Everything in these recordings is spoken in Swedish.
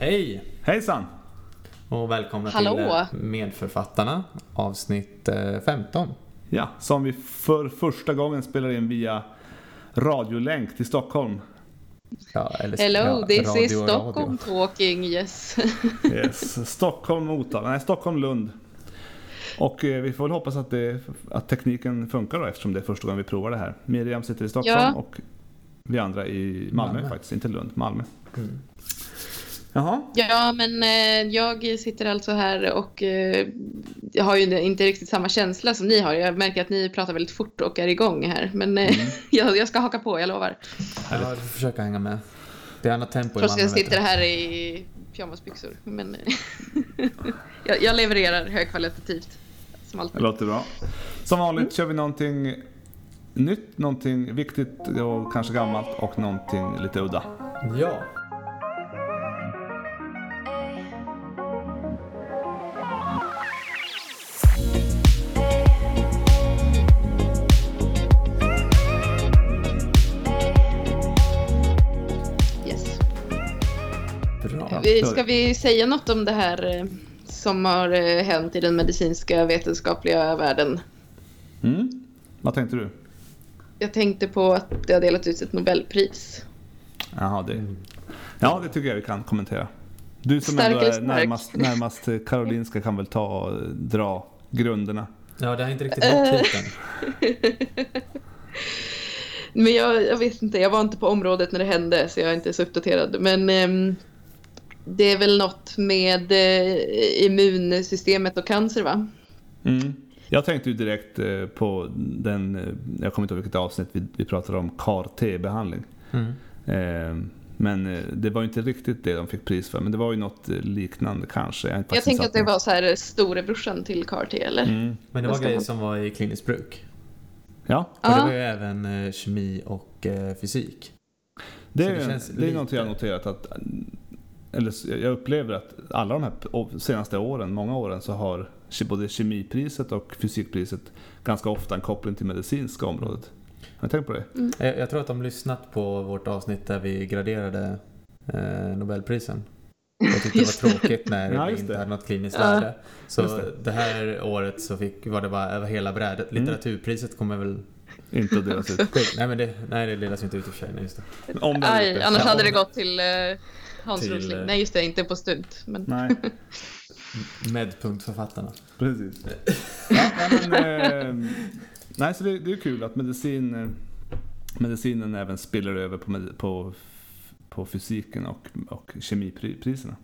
Hej! Hejsan! Och välkomna Hallå. till eh, Medförfattarna, avsnitt eh, 15. Ja, som vi för första gången spelar in via radiolänk till Stockholm. Ja, eller, Hello, ja, this radio is Stockholm radio. talking, yes. Yes. Stockholm, Motala, nej Stockholm, Lund. Och eh, vi får väl hoppas att, det, att tekniken funkar då eftersom det är första gången vi provar det här. Miriam sitter i Stockholm Ja. och vi andra i Malmö, Malmö. faktiskt, inte Lund, Malmö. Mm. Jaha, Ja, men eh, jag sitter alltså här och eh, jag har ju inte riktigt samma känsla som ni har. Jag märker att ni pratar väldigt fort och är igång här. Men eh, jag, jag ska haka på, jag lovar. Ja, vi får försöka hänga med. Det är annat tempo Trots att Malmö. jag sitter du. här i pyjamasbyxor. Men eh, jag, jag levererar högkvalitativt. Som det alltid. låter bra. Som vanligt kör vi någonting nytt, någonting viktigt och kanske gammalt och någonting lite udda. Ja. Vi, ska vi säga något om det här eh, som har eh, hänt i den medicinska vetenskapliga världen? Mm. Vad tänkte du? Jag tänkte på att det har delats ut ett Nobelpris. Jaha, det, ja, det tycker jag vi kan kommentera. Du som ändå är stark? närmast, närmast Karolinska kan väl ta och dra grunderna. Ja, det har inte riktigt nått hit än. Men jag, jag vet inte, jag var inte på området när det hände så jag är inte så uppdaterad. Men ehm, det är väl något med eh, immunsystemet och cancer va? Mm. Jag tänkte ju direkt eh, på den, eh, jag kommer inte ihåg vilket avsnitt vi, vi pratade om, CAR-T-behandling. Mm. Eh, men det var ju inte riktigt det de fick pris för, men det var ju något liknande kanske. Jag, Jag tänker att det var så här storebrorsan till CAR-T eller? Mm. Men det var grejer som var i kliniskt bruk. Ja, Och det var ju även eh, kemi och eh, fysik. det det det känns det är lite- något jag har noterat att eller jag upplever att alla de här senaste åren, många åren, så har både kemipriset och fysikpriset ganska ofta en koppling till medicinska området. Har ni tänkt på det? Jag, jag tror att de lyssnat på vårt avsnitt där vi graderade eh, Nobelprisen. Jag tyckte det var tråkigt när Ja, vi inte det. hade något kliniskt Ja. värde. Så det. det. här året så fick, var det bara över hela brädet. Mm. Litteraturpriset kommer väl... Inte att delas ut. Nej men det, nej, det delas inte ut i och för sig. Nej, just det. Om det Aj, annars Ja. hade det gått till eh, Hans Till, Rosling. eh, Nej just det, inte på stunt. Men... Nej, Medpunktförfattarna. precis. Ja, nej, men, eh, nej, så det, det är kul att medicin, eh, medicinen även spiller över på, på, på fysiken och, och kemipriserna.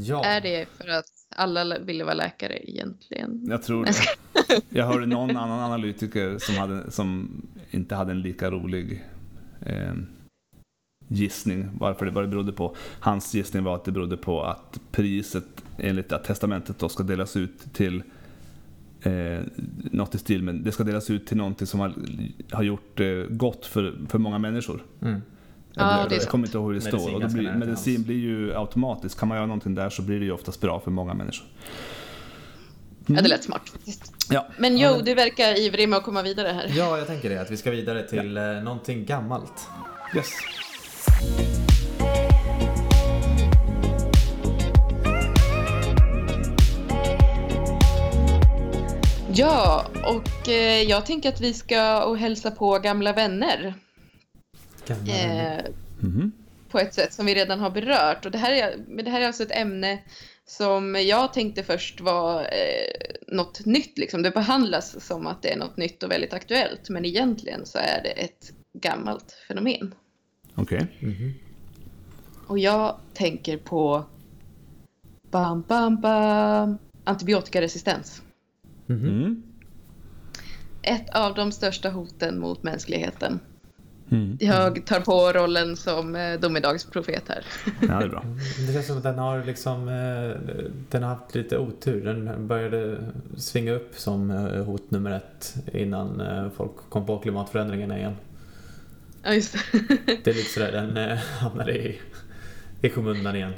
Ja. Är det för att alla ville vara läkare egentligen? Jag tror det. Jag hörde någon annan analytiker som, hade, som inte hade en lika rolig eh, gissning varför det, vad det berodde på. Hans gissning var att det berodde på att priset enligt att testamentet då ska delas ut till eh, något i stil med, det ska delas ut till någonting som har, har gjort eh, gott för, för många människor. Mm. Ja, jag, det är jag kommer inte ihåg hur det Medicin står. Och då blir, medicin blir ju automatiskt, kan man göra någonting där så blir det ju oftast bra för många människor. Ja, det lät smart faktiskt. Ja. Men Ja, Jo, du verkar ivrig med att komma vidare här. ja, jag tänker det. Att vi ska vidare till eh, någonting gammalt. Yes. Ja, och eh, jag tänker att vi ska och hälsa på gamla vänner. Gamla Eh, Mhm. på ett sätt som vi redan har berört. Och det här är, men det här är alltså ett ämne som jag tänkte först var eh, något nytt. Liksom. Det behandlas som att det är något nytt och väldigt aktuellt. Men egentligen så är det ett gammalt fenomen. Okej. Mhm. Och jag tänker på bam, bam, bam, antibiotikaresistens. Mhm. Mm. Ett av de största hoten mot mänskligheten. Mm. Jag tar på rollen som eh, domedagsprofet här. Ja, det är bra. Det känns som att den har liksom eh, Den har haft lite otur. Den började svinga upp som eh, hot nummer ett innan eh, folk kom på klimatförändringarna igen. Ja, just det. Det är lite sådär, den eh, hamnade i, i skymundan igen.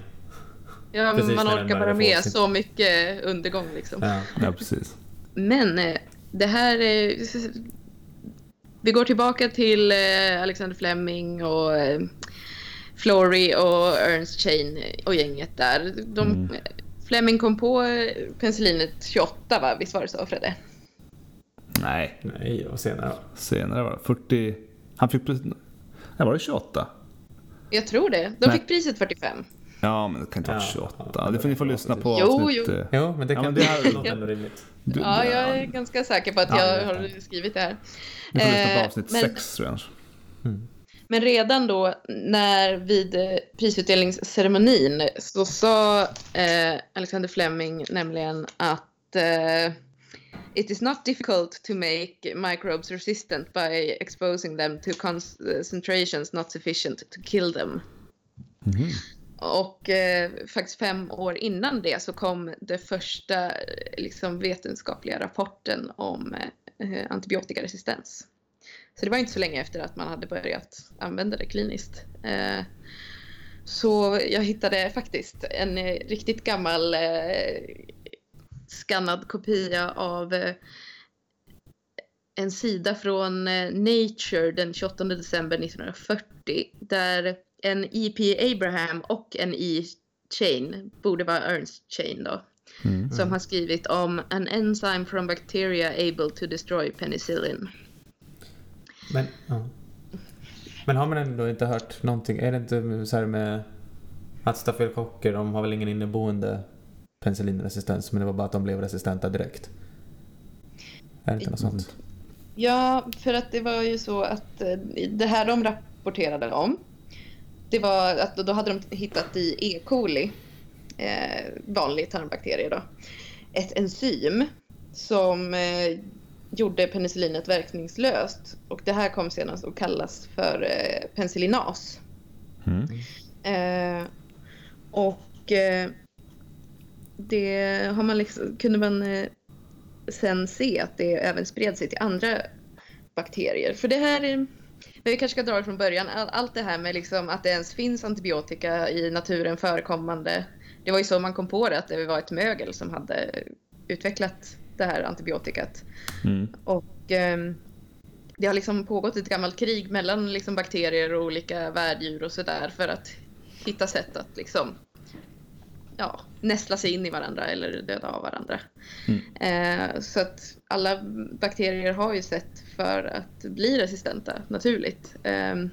Ja, Precis man orkar bara med sin- så mycket undergång liksom. Ja. Ja, precis. Men eh, det här... eh, Vi går tillbaka till eh, Alexander Fleming och eh, Flory och Ernst Chain och gänget där. De, Mm. Fleming kom på penicillinet 28 va? Visst var det så Fredde? Nej, Nej, och senare senare var det 40... Han fick precis... Nej, var det 28? Jag tror det. De Nej. fick priset 45. Ja, men det kan inte vara Ja, 28. ja, det får ni få ja, lyssna på Jo, avsnitt... jo. eh, Jo, men det Ja, kan men det ändå rimligt. Du, Ja, jag är ganska säker på att Ja, jag har skrivit det här. Ni får lyssna på Eh, avsnitt men- 6 tror jag. Mm. Men redan då när vid eh, prisutdelningsceremonin så sa eh, Alexander Fleming nämligen att eh, It is not difficult to make microbes resistant by exposing them to concentrations not sufficient to kill them. Mhm. Och eh, faktiskt fem år innan det så kom det första eh, liksom, vetenskapliga rapporten om eh, antibiotikaresistens. Så det var inte så länge efter att man hade börjat använda det kliniskt. Eh, så jag hittade faktiskt en eh, riktigt gammal eh, skannad kopia av eh, en sida från eh, Nature den 28 december 1940 där en E.P. Abraham och en E. Chain, borde vara Ernst Chain då, Mm. som har skrivit om an enzyme from bacteria able to destroy penicillin. Men, ja. men har man ändå inte hört någonting? Är det inte så här med att stafylokocker, de har väl ingen inneboende penicillinresistens, men det var bara att de blev resistenta direkt? Är det inte något sånt? Ja, för att det var ju så att eh, det här de rapporterade om, det var att då hade de hittat i E. coli, eh, vanlig tarmbakterie då, ett enzym som eh, gjorde penicillinet verkningslöst. Och det här kom senast att kallas för eh, penicillinas. Mm. Eh, och eh, det har man liksom, kunde man eh, sen se att det även spred sig till andra bakterier. För det här är, men vi kanske ska dra det från början. All, allt det här med liksom att det ens finns antibiotika i naturen förekommande. Det var ju så man kom på det, att det var ett mögel som hade utvecklat det här antibiotikat. Mm. Och ehm, det har liksom pågått ett gammalt krig mellan liksom bakterier och olika värddjur och sådär för att hitta sätt att liksom ja, nästla sig in i varandra eller döda av varandra. Eh, så att alla bakterier har ju sätt för att bli resistenta naturligt. Ehm,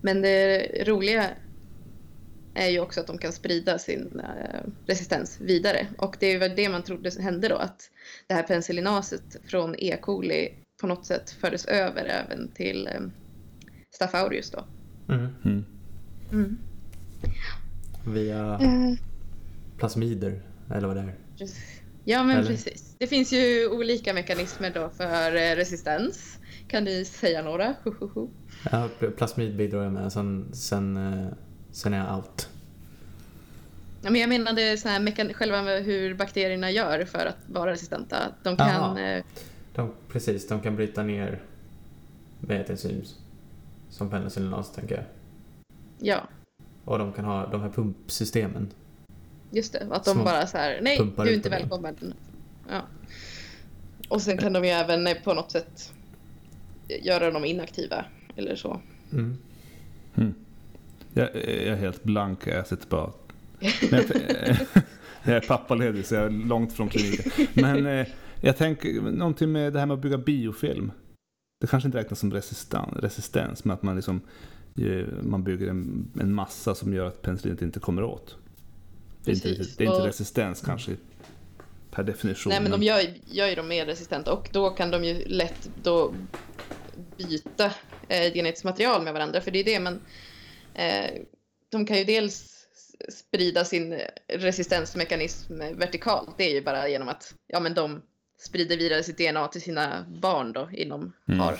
men det roliga är ju också att de kan sprida sin eh, resistens vidare. Och det är väl det man trodde hände då, att det här penicillinaset från E. coli på något sätt fördes över även till eh, Staph aureus då. Mm. Mm. Via Eh, plasmider, eller vad det är. Ja men Eller? precis. Det finns ju olika mekanismer då för eh, resistens. Kan ni säga några? Ja, pl- plasmid bidrar jag med, sen, sen, eh, sen är jag out. Ja, men jag menade så här, mekan- själva hur bakterierna gör för att vara resistenta. De kan... Eh, De, precis, de kan bryta ner med ett enzym som penicillinas, tänker jag. Ja, Och de kan ha de här pumpsystemen. just det. Att de Små bara så här, nej, du är inte välkommen. Ja. Och sen kan de ju även på något sätt göra dem inaktiva eller så. Mm. Mm. Jag, jag är helt blank, jag sitter bara... Men jag, jag är pappaledig så jag är långt från kliniken. Men eh, jag tänker någonting med det här med att bygga biofilm. Det kanske inte räknas som resistans, resistens men att man liksom man bygger en, en massa som gör att penicillinet inte kommer åt. Det är, inte, det är inte resistens kanske per definition. Nej men de gör, gör ju dem mer resistenta och då kan de ju lätt då byta eh, genetiskt material med varandra för det är det man eh, de kan ju dels sprida sin resistensmekanism vertikalt det är ju bara genom att ja men de sprider vidare sitt DNA till sina barn då inom Mm.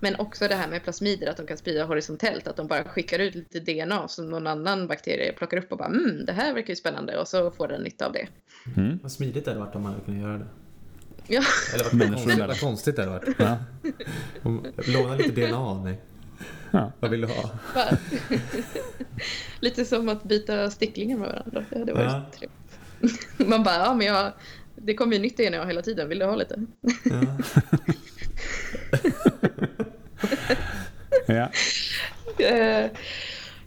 Men också det här med plasmider att de kan sprida horisontellt att de bara skickar ut lite DNA som någon annan bakterie plockar upp och bara mm det här verkar ju spännande och så får den nytta av det. Mm. Vad smidigt det hade varit om man hade kunnat göra det. Ja. Eller vad Människor konstigt, vad konstigt det hade varit. Ja. Låna lite DNA av mig. Ja. Vad vill du ha? Lite som att byta sticklingar med varandra. Det hade varit Ja. trevligt. Man bara, ja men jag, det kommer ju nytt DNA hela tiden, vill du ha lite? Ja. Ja. Eh,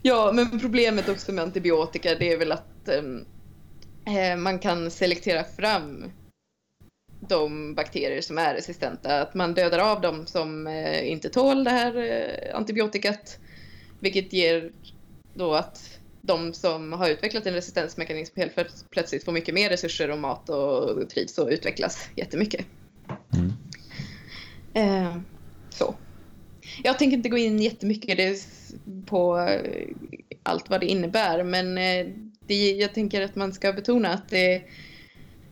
Ja, men problemet också med antibiotika det är väl att ehm, eh, man kan selektera fram de bakterier som är resistenta. Att man dödar av dem som eh, inte tål det här eh, antibiotikat. Vilket ger då att de som har utvecklat en resistensmekanism helt plöts- plötsligt får mycket mer resurser och mat och trivs och utvecklas jättemycket. Mm. Eh, så. Jag tänker inte gå in jättemycket på eh, allt vad det innebär, men eh, det, jag tänker att man ska betona att det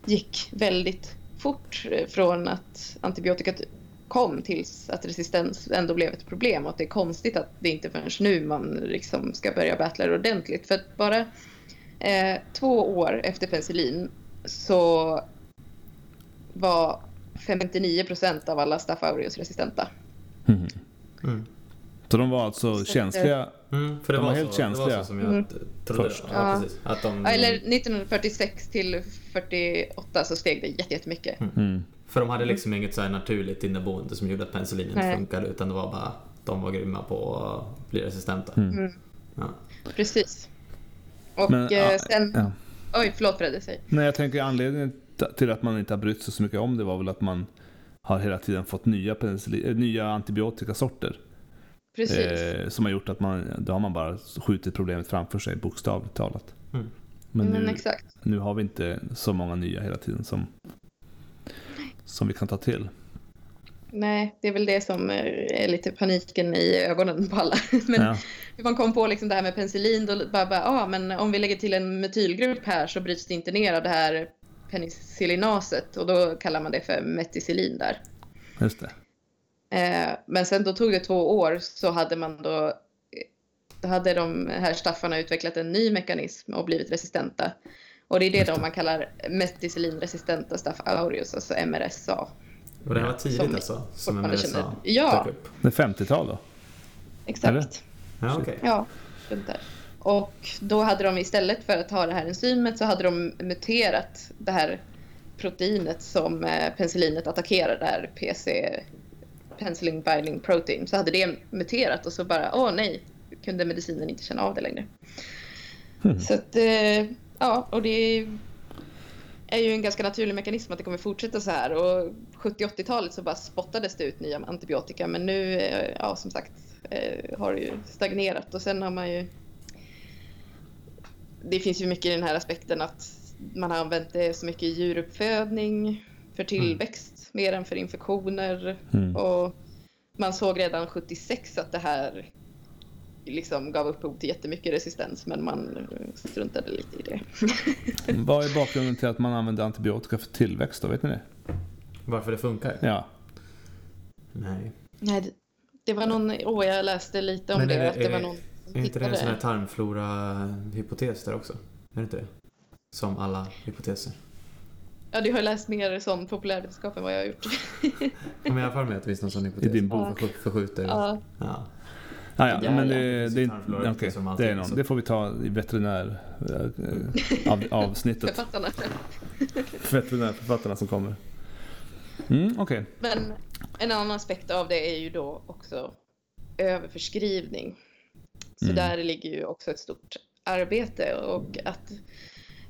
gick väldigt fort från att antibiotikat kom tills att resistens ändå blev ett problem och att det är konstigt att det inte förrän nu man liksom ska börja battla det ordentligt. För att bara eh, två år efter penicillin så var 59 procent av alla Staph aureus resistenta. Mhm. Mm. Så de var alltså Så- känsliga. Mm, för det De var, var helt så, det var känsliga. så som jag Mm. trodde. Först. Ja. Att de, Eller 1946 till 48 så steg det jätte- jättemycket. Mm. För de hade liksom inget så här naturligt inneboende som gjorde att penicillin inte funkade utan det var bara de var grymma på att bli resistenta. Mm. Mm. Ja. Precis. Och Men, eh, sen... Ja. Oj, förlåt Fredde, säg. Nej, jag tänker anledningen till att man inte har brytt sig så mycket om det var väl att man har hela tiden fått nya, äh, nya antibiotikasorter. Precis. Eh, som har gjort att man, då har man bara skjutit problemet framför sig bokstavligt talat. Mm. Men Men nu, exakt. nu har vi inte så många nya hela tiden som, som vi kan ta till. Nej, det är väl det som eh, är lite paniken i ögonen på alla. Men Ja. man kom på liksom det här med penicillin, då bara, bara ah, men om vi lägger till en metylgrupp här så bryts det inte ner av det här penicillinaset och då kallar man det för meticillin där. Just det. Eh, men sen då tog det två år så hade man då, då hade de här staffarna utvecklat en ny mekanism och blivit resistenta. Och det är det då man kallar meticillinresistenta staph aureus, alltså MRSA. Och det här var tidigt Som alltså? Som MRSA Ja. Det är 50-tal då? Exakt. Eller? Ja, okej. Ja, runt där. Och då hade de istället för att ha det här enzymet så hade de muterat det här proteinet som eh, penicillinet attackerar, det här PC, penicillin binding protein, så hade det muterat och så bara, åh nej, kunde medicinen inte känna av det längre. Hmm. Så att, eh, ja, och det är ju en ganska naturlig mekanism att det kommer fortsätta så här. Och 70-80-talet så bara spottades det ut nya antibiotika, men nu, eh, ja som sagt, eh, har det ju stagnerat och sen har man ju det finns ju mycket i den här aspekten att man har använt det så mycket i djuruppfödning för tillväxt mer än för infektioner Mm. och man såg redan 76 att det här liksom gav upphov till jättemycket resistens men man eh, struntade lite i det. Vad är bakgrunden till att man använder antibiotika för tillväxt då? Vet ni det? Varför det funkar? Ja. Nej. Nej, det, det var någon, åh jag läste lite om Men är det, det- att det är var det- någon Är inte det en sån här tarmflora-hypotes där också? Är det inte det? Som alla hypoteser. Ja, du har läst mer sån populärvetenskap än vad jag har gjort. Ja, Men jag har för mig att det finns någon sån hypotes. I din bok. För- Förskjuter. ja, Ja. Ah, ja, men det, det, som allting, det, är någon, så. det får vi ta i veterinär eh, av, avsnittet. författarna. Veterinärförfattarna som kommer. Mm, okej. Men en annan aspekt av det är ju då också överförskrivning. Så Mm. där ligger ju också ett stort arbete och att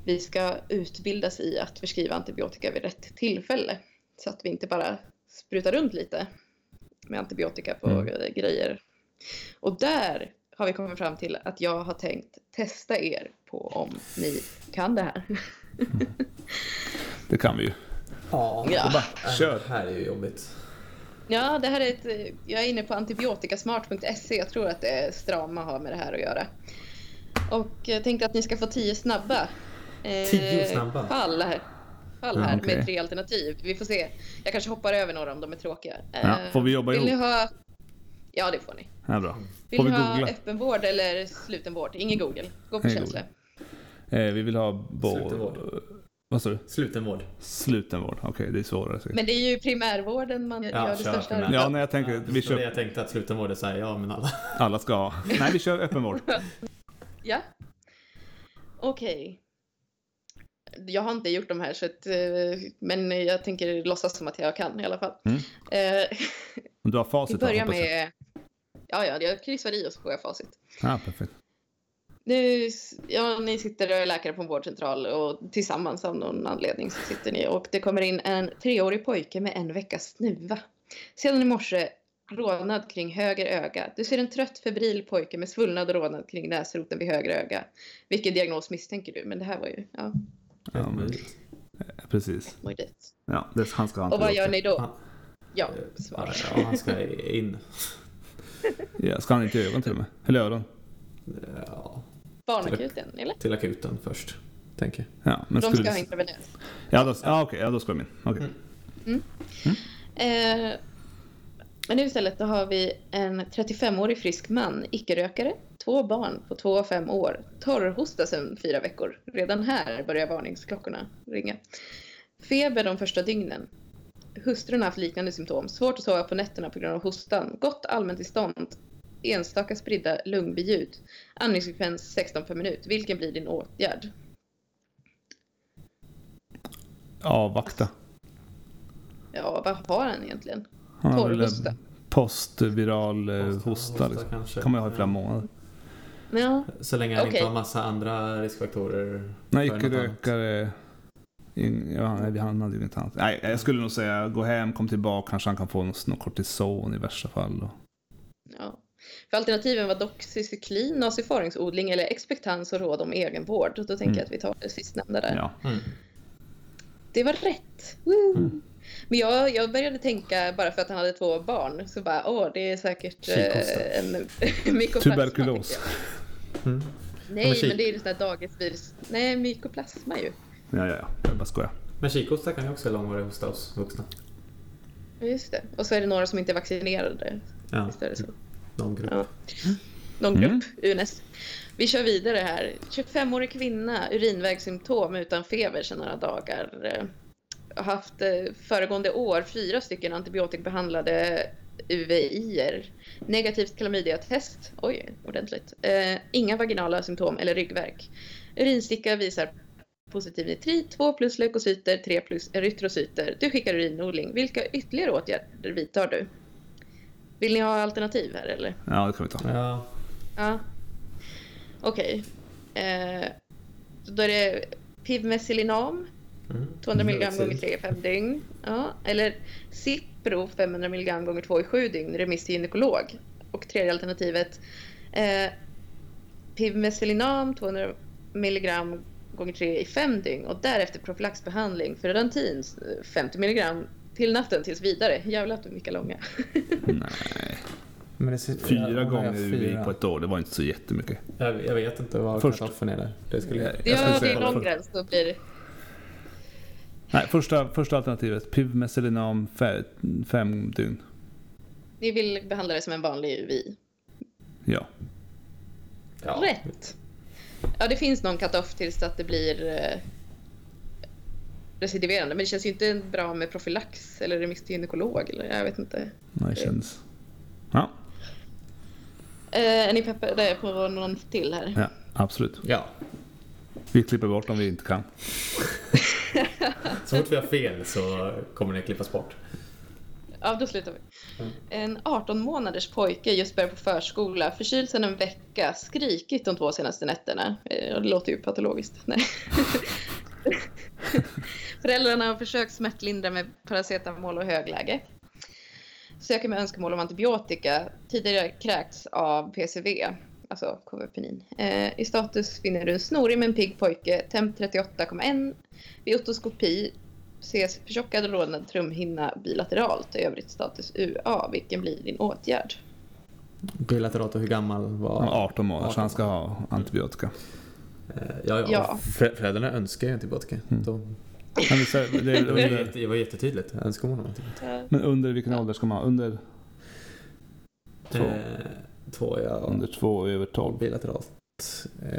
vi ska utbildas i att förskriva antibiotika vid rätt tillfälle. Så att vi inte bara sprutar runt lite med antibiotika på Mm. grejer. Och där har vi kommit fram till att jag har tänkt testa er på om ni kan det här. Det kan vi ju. Ja. Ja. Bara, kör. Det här är ju jobbigt. Ja, det här är ett, eh, jag är inne på antibiotikasmart.se. Jag tror att det är Strama har med det här att göra. Och jag tänkte att ni ska få tio snabba, eh, Tio snabba? fall här, fall här Ja, okej. med tre alternativ. Vi får se. Jag kanske hoppar över några om de är tråkiga. Ja, Eh, får vi jobba vill ihop? Ni ha... Ja, det får ni. Ja, bra. Vill Får vi ha googla? öppenvård eller slutenvård? Ingen Google. Gå på Ingen känsla. Eh, vi vill ha bo... Slutenvård. Vad sa du? Slutenvård. Slutenvård. Okej, det är svårare. säkert. Men det är ju primärvården man gör det största primär. Ja, nej, jag tänker Ja, vi kör... jag tänkte att slutenvård är såhär, ja men alla. Alla ska ha. Nej, vi kör öppenvård. Ja. Okej. Jag har inte gjort de här, så att, eh, men jag tänker låtsas som att jag kan i alla fall. Mm. Eh, Du har vi facit då, börjar med... Ja, ja, jag kryssar i och så får jag facit. Ja, perfekt. Nu, ja, ni sitter och är läkare på en vårdcentral och tillsammans av någon anledning så sitter ni och det kommer in en treårig pojke med en veckas snuva. Sedan i morse rånad kring höger öga. Du ser en trött febril pojke med svullnad och rånad kring näsroten vid höger öga. Vilken diagnos misstänker du? Men det här var ju, ja, Ja, men, precis. ju dit. Ja, det, han ska ha Och vad gör ni då? Han- Ja, Ja, svar. ja, han ska in. Ja, ska han inte i ögon till och med? Eller öron? Ja, Barnakuten, eller? till akuten först, tänker jag. Ja, men De skulle... ska ha intravenös. Ja, då, ja okej, ja, då ska de in. Okej. Mm. Eh, men nu istället då har vi en 35-årig frisk man, icke-rökare, två barn på två och fem år, torrhosta sedan fyra veckor. Redan här börjar varningsklockorna ringa. Feber de första dygnen. Hustrun har haft liknande symptom. Svårt att sova på nätterna på grund av hostan. Gott allmäntillstånd. Enstaka spridda lungbeljud. Andningsfrekvens 16 per minut. Vilken blir din åtgärd? Avvakta. Ja, vad har han egentligen? Han har väl postviral eh, hosta. Liksom. kanske. kan man ju ha i flera Ja. månader. Ja, Så länge han Okej. inte har massa andra riskfaktorer. Nej, för något annat. icke-rökare. in- Ja, han hade ju inget annat. Nej, jag skulle nog säga gå hem, kom tillbaka, kanske han kan få något, något kortison i värsta fall. Och... Ja. För alternativen var doxycyklin, nacifaringsodling eller expectans och råd om egenvård. Då tänker Mm. jag att vi tar det sistnämnda där. Ja. Mm. Det var rätt! Woo! Mm. Men jag, jag började tänka, bara för att han hade två barn, så bara åh, det är säkert eh, en mykoplasma. Tuberkulos. Mm. men Nej, kik- men det är ju sån här dagisvirus. Nej, mykoplasma ju. Ja, ja, ja. Jag bara skojar. Men kikhosta kan ju också vara långvarig hosta hos vuxna. Just det. Och så är det några som inte är vaccinerade. Ja, Visst är det så? någon grupp. Ja. Någon grupp, Mm. UNES. Vi kör vidare här. 25-årig kvinna, urinvägssymptom utan feber sedan några dagar. Eh, Har haft eh, föregående år fyra stycken antibiotikabehandlade UVI-er. Negativt klamydiatest. Oj, ordentligt. Eh, inga vaginala symptom eller ryggvärk. Urinsticka visar positiv nitrit, 2 plus leukocyter, 3 plus erytrocyter. Du skickar urinodling. Vilka ytterligare åtgärder vidtar du? Vill ni ha alternativ här eller? Ja, det kan vi ta. Ja, Ja. Okej. Eh, då är det Pivmesilinam, mm. 200 mg gånger 3 i 5 dygn. Ja. Eller Cipro, 500 mg gånger 2 i 7 dygn, remiss till gynekolog. Och tredje alternativet eh, Pivmesilinam, 200 mg gånger 3 i 5 dygn och därefter profylaxbehandling för Rantin, eh, 50 mg till natten tills vidare. Jävlar vilka långa. Nej. Men det ser, Fyra gånger fyra. på ett år, det var inte så jättemycket. Jag, jag vet inte vad Först. cut-offen är där. Det skulle jag... Jag skulle Ja, det är lång gräns. Då blir det Nej, första, första alternativet. Pivmesilinam fe, fem dygn. Ni vill behandla det som en vanlig UVI. Ja. Ja. Rätt. Ja, det finns någon cut-off tills att det blir eh, recidiverande. Men det känns ju inte bra med profylax eller remiss till gynekolog. Eller, jag vet inte. Det känns... Ja, Eh, är ni peppade på någon till här? ja, absolut. ja. Vi klipper bort om vi inte kan. Så fort vi har fel så kommer det klippas bort. Ja, då slutar vi. Mm. En 18 månaders pojke just börjat på förskola, förkyld sedan en vecka, skrikit de två senaste nätterna. Eh, Det låter ju patologiskt. Nej. Föräldrarna har försökt smärtlindra med paracetamol och högläge. Söker med önskemål om antibiotika. Tidigare kräkts av PCV, alltså koverpenin. Eh, I status finner du en snorig men pigg pojke, temp 38,1. Vid otoskopi ses förtjockad rodnad trumhinna bilateralt. I övrigt status UA. Vilken blir din åtgärd? Bilateralt och hur gammal var... Han är 18 månader så 18. han ska ha antibiotika. Ja, ja. Ja. För, föräldrarna önskar ju antibiotika. Mm. De, Men, det, det, under, det var jättetydligt. Önskemål om antibiotika. men under vilken ålder ska man ha? Under, Två. Eh, två, ja. under två och över 12? bilateralt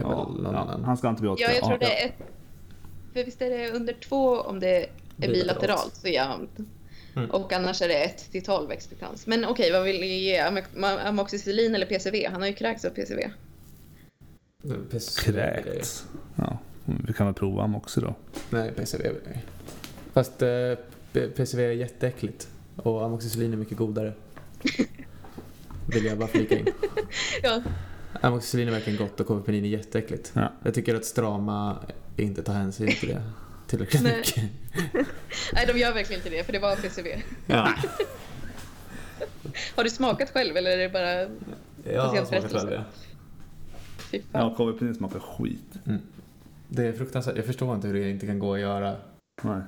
Ja, ja, han ska ha antibiotika. Ja, jag tror Ja. det är ett... För visst är det under två om det är Bilateralt. bilateralt så ja. Mm. Och annars är det 1 till 12 expectans. Men okej, vad vill ni ge? Am- Amoxicillin eller PCV? Han har ju kräkts av PCV. Kräkts. Ja, vi kan väl prova Amoxi då. Nej, PCV. Fast eh, PCV är jätteäckligt. Och amoxicillin är mycket godare. Vill jag bara flika in. Ja, Amoxicillin är verkligen gott och kovepenin är jätteäckligt. Ja. Jag tycker att strama inte tar hänsyn till det tillräckligt Nej. mycket. Nej, de gör verkligen inte det, för det var PCV. Ja, Har du smakat själv eller är det bara... jag har smakat själv det. Fy fan. Ja, KVP smakar skit. Det är fruktansvärt. Jag förstår inte hur det inte kan gå att göra Nej.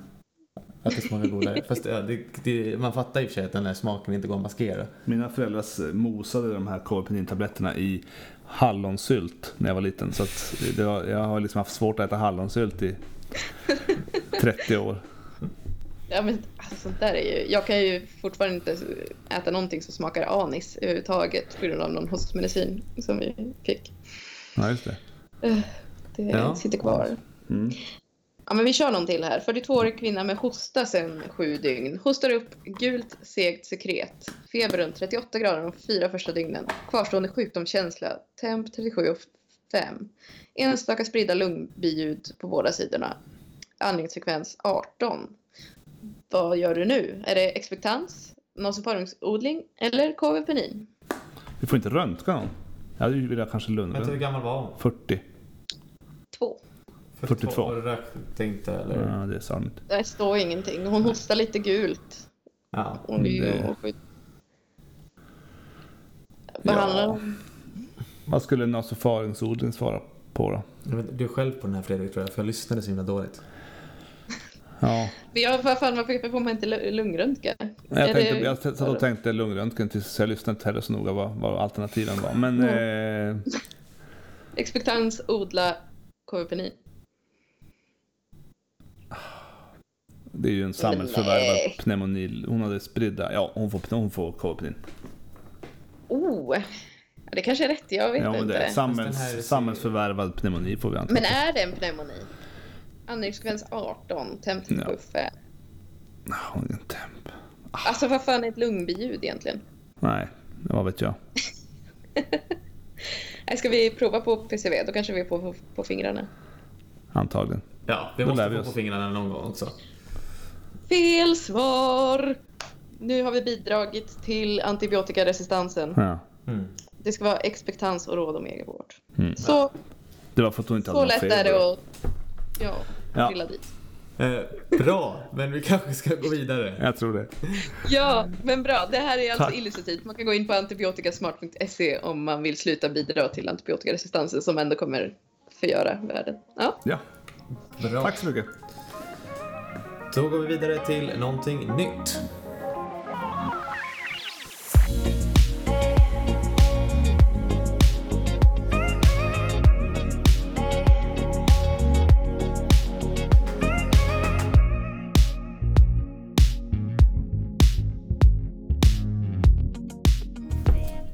att det smakar godare. Fast ja, det, det, man fattar i och för sig att den här smaken inte går att maskera. Mina föräldrar eh, mosade de här KVP-tabletterna i hallonsylt när jag var liten. Så att det var, jag har liksom haft svårt att äta hallonsylt i 30 år. Ja, men alltså, sånt där är ju... Jag kan ju fortfarande inte äta någonting som smakar anis överhuvudtaget på grund av någon hostmedicin som vi fick. Ja, just det. Det Ja. sitter kvar. Mm. Ja, men vi kör någon till här. 42-årig kvinna med hosta sedan sju dygn. Hostar upp gult segt sekret. Feber runt 38 grader de fyra första dygnen. Kvarstående sjukdomskänsla. Temp 37 och 5. Enstaka spridda lungbiljud på båda sidorna. Andningsfrekvens 18. Vad gör du nu? Är det expectans, nasopharynxodling eller KV-penin? Vi får inte röntga någon. Jag hade ju velat kanske Vänta, hur gammal var hon? 40. Två. 42. Och rökte inte eller? Ja, det är sant. Det står ingenting. Hon hostar lite gult. Ja. Hon är ju Det-. Behandlar Ja. Vad skulle nasopharynxodling svara på då? Jag vet- Du är själv på den här Fredrik tror jag, för jag lyssnade så himla dåligt. Ja, Men jag, vad fan, varför får man inte lu- lungröntga? jag, tänkte, det- jag satt och tänkte lungröntgen tills jag lyssnade inte heller så noga vad, vad alternativen var. Men eh, Expectans, odla, KVPNI. det är ju en samhällsförvärvad pneumoni. Hon hade spridda, ja hon får, hon får KVP. Oh! Det kanske är rätt, jag vet Ja, inte. det samhälls, här ser- samhällsförvärvad pneumoni får vi anta. Men är det en pneumoni? Andningsfrekvens 18, temp Ja. 75. Ja, Hon är en temp. Alltså vad fan är ett lungbiljud egentligen? Nej, vad vet jag. Ska vi prova på PCV? Då kanske vi är på, på, på fingrarna. Antagligen. Ja, vi Då måste vi få på fingrarna någon gång också. Fel svar! Nu har vi bidragit till antibiotikaresistansen. Ja. Mm. Det ska vara expectans och råd om egenvård. Mm. Så, Det var för att hon inte så lätt är det att ja, Ja. trilla dit. Eh, bra, men vi kanske ska gå vidare. Jag tror det. Ja, men bra. Det här är alltså Tack. illustrativt. Man kan gå in på antibiotikasmart.se om man vill sluta bidra till antibiotikaresistansen som ändå kommer förgöra världen. Ja, Ja, Bra. tack så mycket. Då går vi vidare till någonting nytt.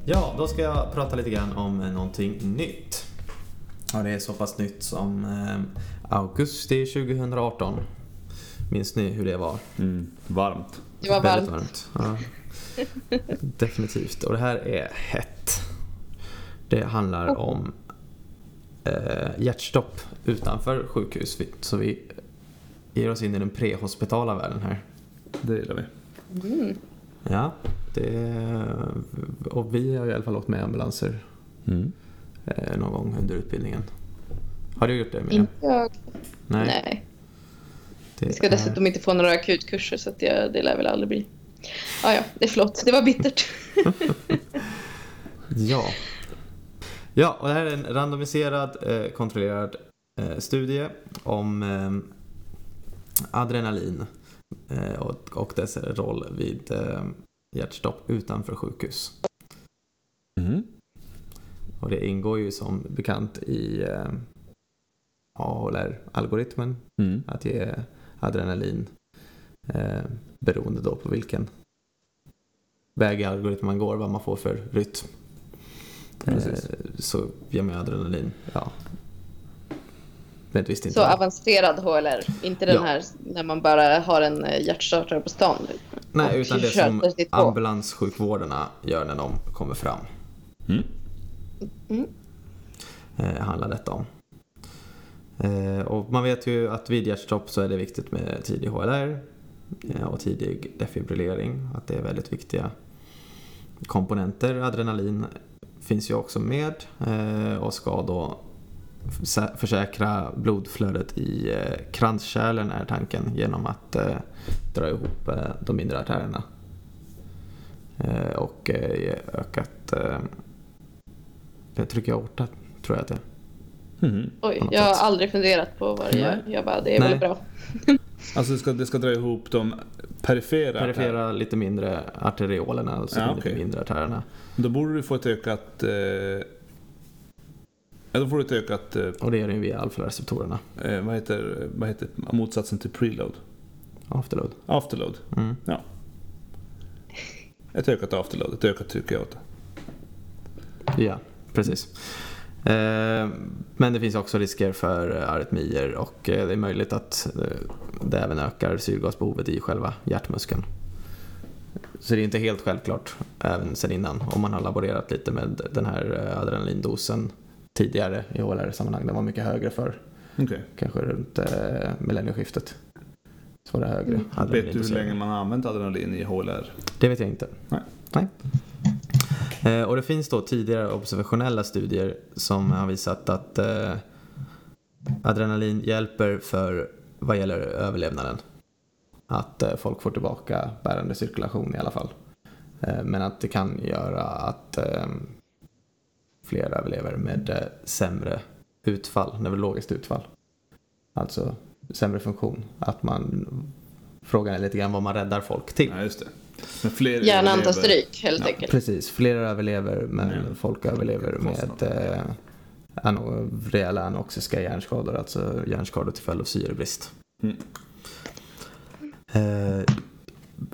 Ja, då ska jag prata lite grann om någonting nytt. Och det är så pass nytt som eh, augusti 2018. Minns ni hur det var? Mm. Varmt. det var Väldigt varmt. varmt. Ja. Definitivt. Och det här är hett. Det handlar om eh, hjärtstopp utanför sjukhus. Så vi ger oss in i den prehospitala världen här. Det gillar vi. Mm. Ja, det, och vi har i alla fall åkt med ambulanser Mm. eh, någon gång under utbildningen. Har du gjort det? Mia? Inte jag. Nej. Nej. det Jag ska är- dessutom inte få några akutkurser så att jag, det lär väl aldrig bli. Ja, ja, det är förlåt. Det var bittert. Ja. Ja, och det här är en randomiserad, eh, kontrollerad eh, studie om eh, adrenalin eh, och, och dess roll vid eh, hjärtstopp utanför sjukhus. Mm. Och det ingår ju som bekant i eh, AHLR-algoritmen Mm. att ge adrenalin eh, beroende då på vilken väg i algoritmen man går, vad man får för rytm. Eh, så ger man adrenalin, ja. Men visst inte. Så avancerad HLR. Inte den Ja. här när man bara har en eh, hjärtstartare på stan. Nej, och utan det som 32. ambulanssjukvårdarna gör när de kommer fram. Mm. Mm. Eh, handlar detta om. Eh, och man vet ju att vid hjärtstopp så är det viktigt med tidig HLR eh, och tidig defibrillering. Att det är väldigt viktiga komponenter, adrenalin, finns ju också med eh, och ska då försäkra blodflödet i eh, kranskärlen är tanken genom att eh, dra ihop eh, de mindre artärerna. Och ge ökat tryck i aorta, tror jag att det är. Mhm. Oj, jag har sätt. aldrig funderat på vad det gör. Jag bara, det är Nej. väl bra. Alltså det ska, det ska dra ihop de perifera. Perifera lite mindre arteriolerna, alltså Ja, de lite mindre artärerna. Då borde du få ett ökat... Eh, ja, då får du ett ökat... Eh, Och det är den via alfa-receptorerna. eh, vad, heter, vad heter motsatsen till preload? Afterload. Afterload. Mm. Ett ökat afterload, ett ökat tryck i. Ja, precis. Eh, Men det finns också risker för eh, arytmier och eh, det är möjligt att det även ökar syrgasbehovet i själva hjärtmuskeln. Så det är inte helt självklart även sen innan om man har laborerat lite med den här adrenalindosen tidigare i HLR-sammanhang. Den var mycket högre för Okej. kanske runt eh, millennieskiftet. Så var det högre Mm. Vet du hur länge man har använt adrenalin i HLR? Det vet jag inte. Nej. Nej. Eh, och det finns då tidigare observationella studier som har visat att eh, adrenalin hjälper för vad gäller överlevnaden. Att eh, folk får tillbaka bärande cirkulation i alla fall. Eh, men att det kan göra att fler överlever med eh, sämre utfall, neurologiskt utfall. Alltså sämre funktion. Att man, frågan är lite grann vad man räddar folk till. Ja, just det. Men fler Hjärnan tar stryk helt Ja, enkelt. Precis, fler överlever men Mm. folk överlever med eh, ano, rejäla anoxiska hjärnskador, alltså hjärnskador till följd av syrebrist. Mm. Eh,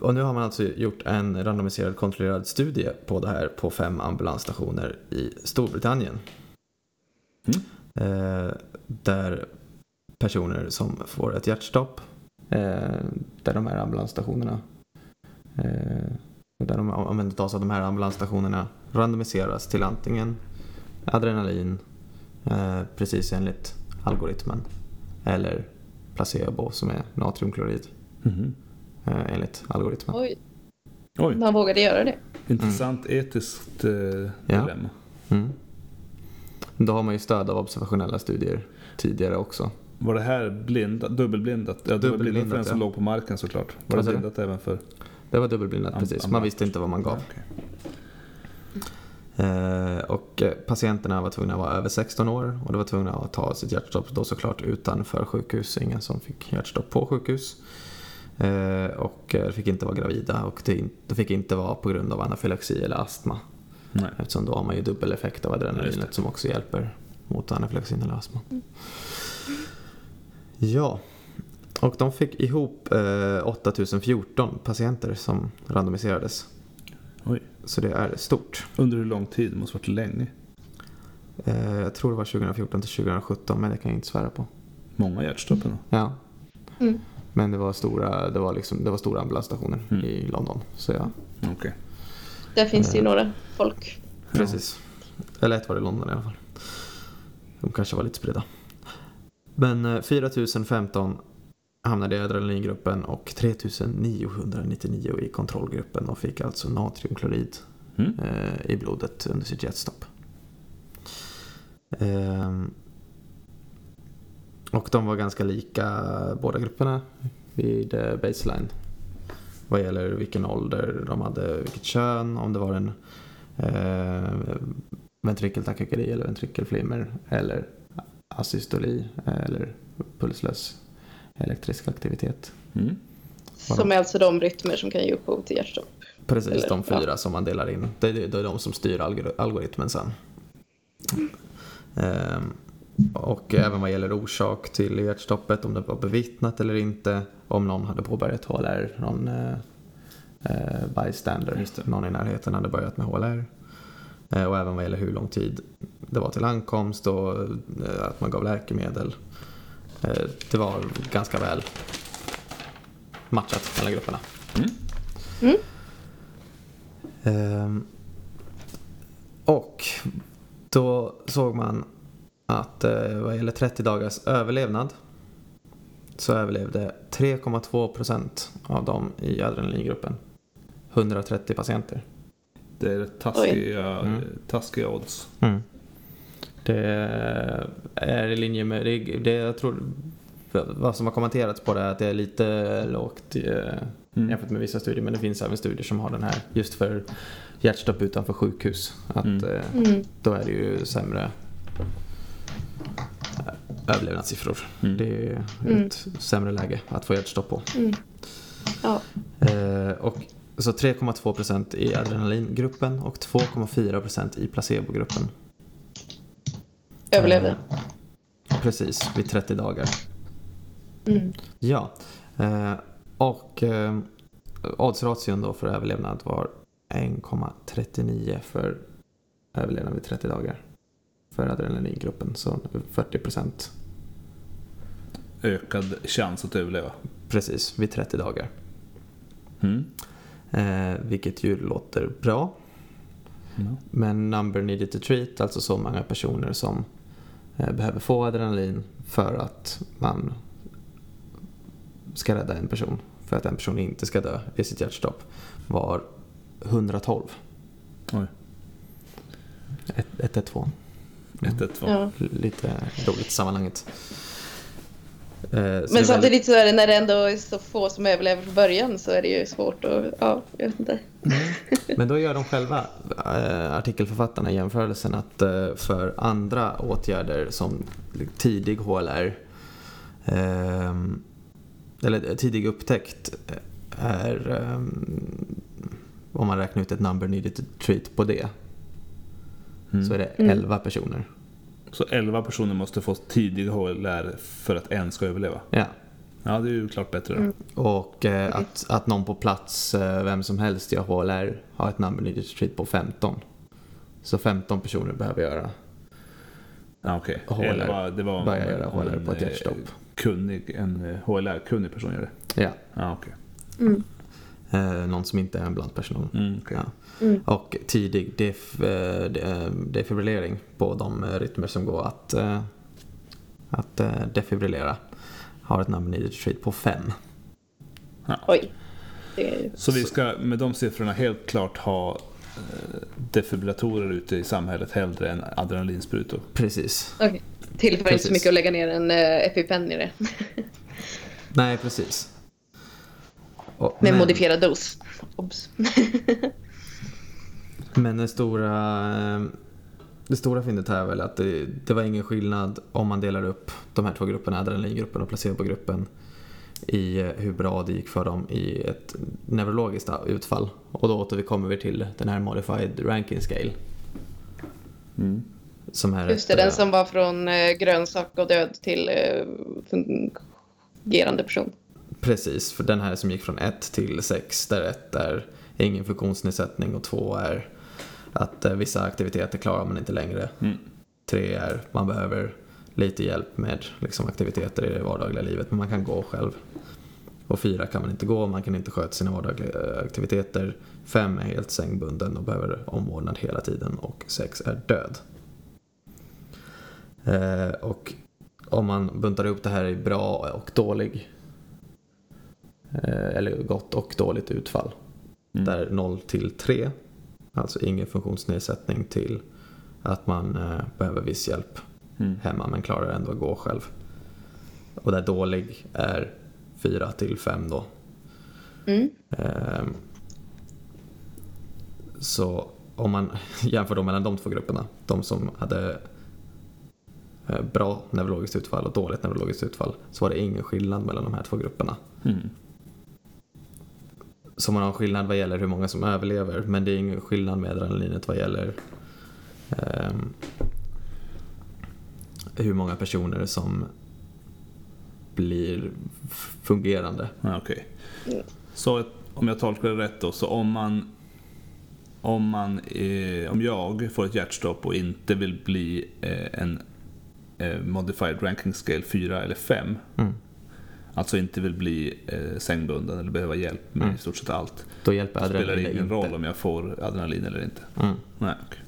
och nu har man alltså gjort en randomiserad kontrollerad studie på det här på fem ambulansstationer i Storbritannien. Mm. Eh, där personer som får ett hjärtstopp, eh, där de här ambulansstationerna eh, där de omhändertas av de här ambulansstationerna randomiseras till antingen adrenalin, eh, precis enligt algoritmen, eller placebo som är natriumklorid Mhm. Eh, enligt algoritmen. Oj, Oj, man vågade göra det. intressant etiskt eh, dilemma. Mm. Då har man ju stöd av observationella studier tidigare också. Var det här blindat, dubbelblindat? Ja, det var blindat för den Dubbelblindat, som ja. låg på marken såklart. Var det blindat även för... Det var dubbelblindat precis, man visste inte vad man gav. Eh, och patienterna var tvungna att vara över 16 år och de var tvungna att ta sitt hjärtstopp då såklart utanför sjukhus, ingen som fick hjärtstopp på sjukhus. Eh, och eh, fick inte vara gravida och det, fick inte vara på grund av anafylaxi eller astma. Nej. Eftersom då har man ju dubbel effekt av adrenalinet som också hjälper mot anafylaxin eller astma. Ja, och de fick ihop eh, 8014 patienter som randomiserades. Oj. Så det är stort. Under hur lång tid? Det måste varit länge. Eh, jag tror det var 2014 till 2017 men det kan jag inte svära på. Många hjärtstopp ändå. Ja. Mm. Men det var stora, det var liksom, det var stora ambulansstationer Mm. i London. Så ja, Okej. Där finns det ju Eh. några folk. precis. Eller ett var i London i alla fall. De kanske var lite spridda. Men eh, 4015 hamnade i adrenalingruppen och 3999 i kontrollgruppen och fick alltså natriumklorid Mm. eh, i blodet under sitt jetstopp. Och de var ganska lika båda grupperna vid eh, baseline. Vad gäller vilken ålder de hade, vilket kön, om det var en eh, ventrikeltachykardi eller ventrikelflimmer eller asystoli eller pulslös elektrisk aktivitet. Mm. Som är alltså de rytmer som kan ge upphov till hjärtstopp. Precis, Eller, de fyra ja. som man delar in. Det är, det är de som styr algor- algoritmen sen. Ehm, och även vad gäller orsak till hjärtstoppet, om det var bevittnat eller inte, om någon hade påbörjat HLR, någon eh, eh, bystander, någon i närheten hade börjat med HLR. Eh, och även vad gäller hur lång tid det var till ankomst och eh, att man gav läkemedel. Eh, det var ganska väl matchat mellan grupperna. Mm. Mm. Ehm, och då såg man att eh, vad gäller 30 dagars överlevnad så överlevde 3,2 procent av dem i adrenalingruppen. 130 patienter. Det är taskiga, Mm. taskiga odds. Mm. Det är i linje med, det, det jag tror, vad som har kommenterats på det är att det är lite lågt eh, Mm. jämfört med vissa studier. Men det finns även studier som har den här just för hjärtstopp utanför sjukhus. Att Mm. eh, Mm. då är det ju sämre överlevnadssiffror. Mm. Det är Mm. ett sämre läge att få hjärtstopp på. Mm. Ja. Eh, och så 3,2% i adrenalingruppen och 2,4% i placebogruppen. Överlevde. Eh, precis, vid 30 dagar. Mm. Ja, eh, och eh, oddsration då för överlevnad var 1,39 för överlevnad vid 30 dagar. För adrenalingruppen, så 40% Ökad chans att överleva. precis vid 30 dagar. Mm. Eh, vilket ju låter bra. Ja. Men number needed to treat, alltså så många personer som eh, behöver få adrenalin för att man ska rädda en person. För att en person inte ska dö i sitt hjärtstopp var 112. Oj. 112. 1-1 var. Ja. Lite roligt i sammanhanget. Eh, så Men väldigt- samtidigt så är det när det ändå är så få som överlever från början så är det ju svårt att, ja, jag vet inte. Men då gör de själva, eh, artikelförfattarna, jämförelsen att eh, för andra åtgärder som tidig HLR, eh, eller tidig upptäckt eh, är, eh, om man räknar ut ett number needed to treat på det, Mm. så är det Mm. 11 personer. Så 11 personer måste få tidig HLR för att en ska överleva. Ja. Ja, det är ju klart bättre. Mm. Och eh, att, att någon på plats, eh, vem som helst gör HLR, har ett number needed to treat på 15. Så 15 personer behöver göra Ja, okej. HLR. 11, det var Börja göra HLR en, på ett eh, hjärtstopp. Kunnig, en eh, HLR-kunnig person gör det. Ja. Ja, okej. Mm. Eh, någon som inte är en blandperson. Mm, okej. Ja. Mm. Och tidig def, eh, de- defibrillering på de eh, rytmer som går att, eh, att eh, defibrillera har ett number needed treat på 5. Oj. Det är, Så vi ska med de siffrorna helt klart ha defibrillatorer ute i samhället hellre än adrenalinsprutor. Precis. okej. Tillför inte Precis. så mycket att lägga ner en uh, EpiPen i det. Nej, precis. Och, Med men- modifierad dos. Obs. Men det stora, eh, det stora fyndet här är väl att det, det var ingen skillnad om man delar upp de här två grupperna, adrenalingruppen och placebogruppen, i eh, hur bra det gick för dem i ett neurologiskt utfall. Och då återkommer vi till den här modified ranking scale. Mm. Som är Just det, ett, den eh, som var från uh, grönsak och död till fungerande person. Precis, för den här som gick från 1 till 6 där 1 är ingen funktionsnedsättning och 2 är att eh, vissa aktiviteter klarar man inte längre. Mm. 3 är man behöver lite hjälp med liksom, aktiviteter i det vardagliga livet men man kan gå själv. Och 4 kan man inte gå, man kan inte sköta sina vardagliga eh, aktiviteter. 5 är helt sängbunden och behöver omvårdnad hela tiden och 6 är död. Eh, och om man buntar ihop det här i bra och dålig eller gott och dåligt utfall. Mm. Där 0 till 3, alltså ingen funktionsnedsättning till att man eh, behöver viss hjälp Mm. hemma men klarar ändå att gå själv. Och där dålig är 4 till 5 då. Mm. Ehm, så om man jämför då mellan de två grupperna, de som hade eh, bra neurologiskt utfall och dåligt neurologiskt utfall, så var det ingen skillnad mellan de här två grupperna. Mm. Så man har en skillnad vad gäller hur många som överlever, men det är ingen skillnad med adrenalinet vad gäller ehm, hur många personer som blir fungerande. Okej. Mm. Så om jag tolkar det rätt då, så om man om, man, eh, om jag får ett hjärtstopp och inte vill bli eh, en eh, modified ranking scale 4 eller 5, Mm. Alltså inte vill bli eh, sängbunden eller behöva hjälp med Mm. i stort sett allt, Då hjälper spelar det ingen inte. roll om jag får adrenalin eller inte. Mm. Nej, okej.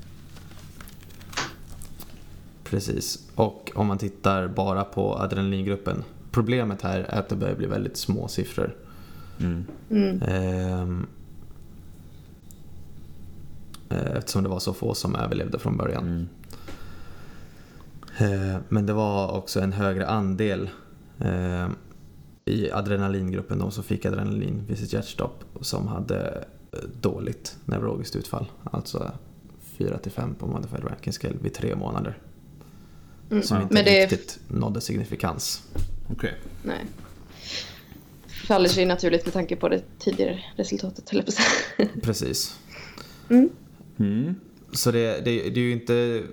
Precis. Och om man tittar bara på adrenalingruppen. Problemet här är att det börjar bli väldigt små siffror. Mm. Mm. Ehm, eh, eftersom det var så få som överlevde från början. Mm. Eh, Men det var också en högre andel eh, i adrenalingruppen, de som fick adrenalin vid sitt hjärtstopp, som hade eh, dåligt neurologiskt utfall. Alltså 4-5 på Modified Ranking Scale vid tre månader. Mm. Som inte Men det riktigt nådde signifikans. Okej. Nej. Faller sig naturligt med tanke på det tidigare resultatet, höll jag. Precis. Mm. Mm. Så det, det, det är ju inte,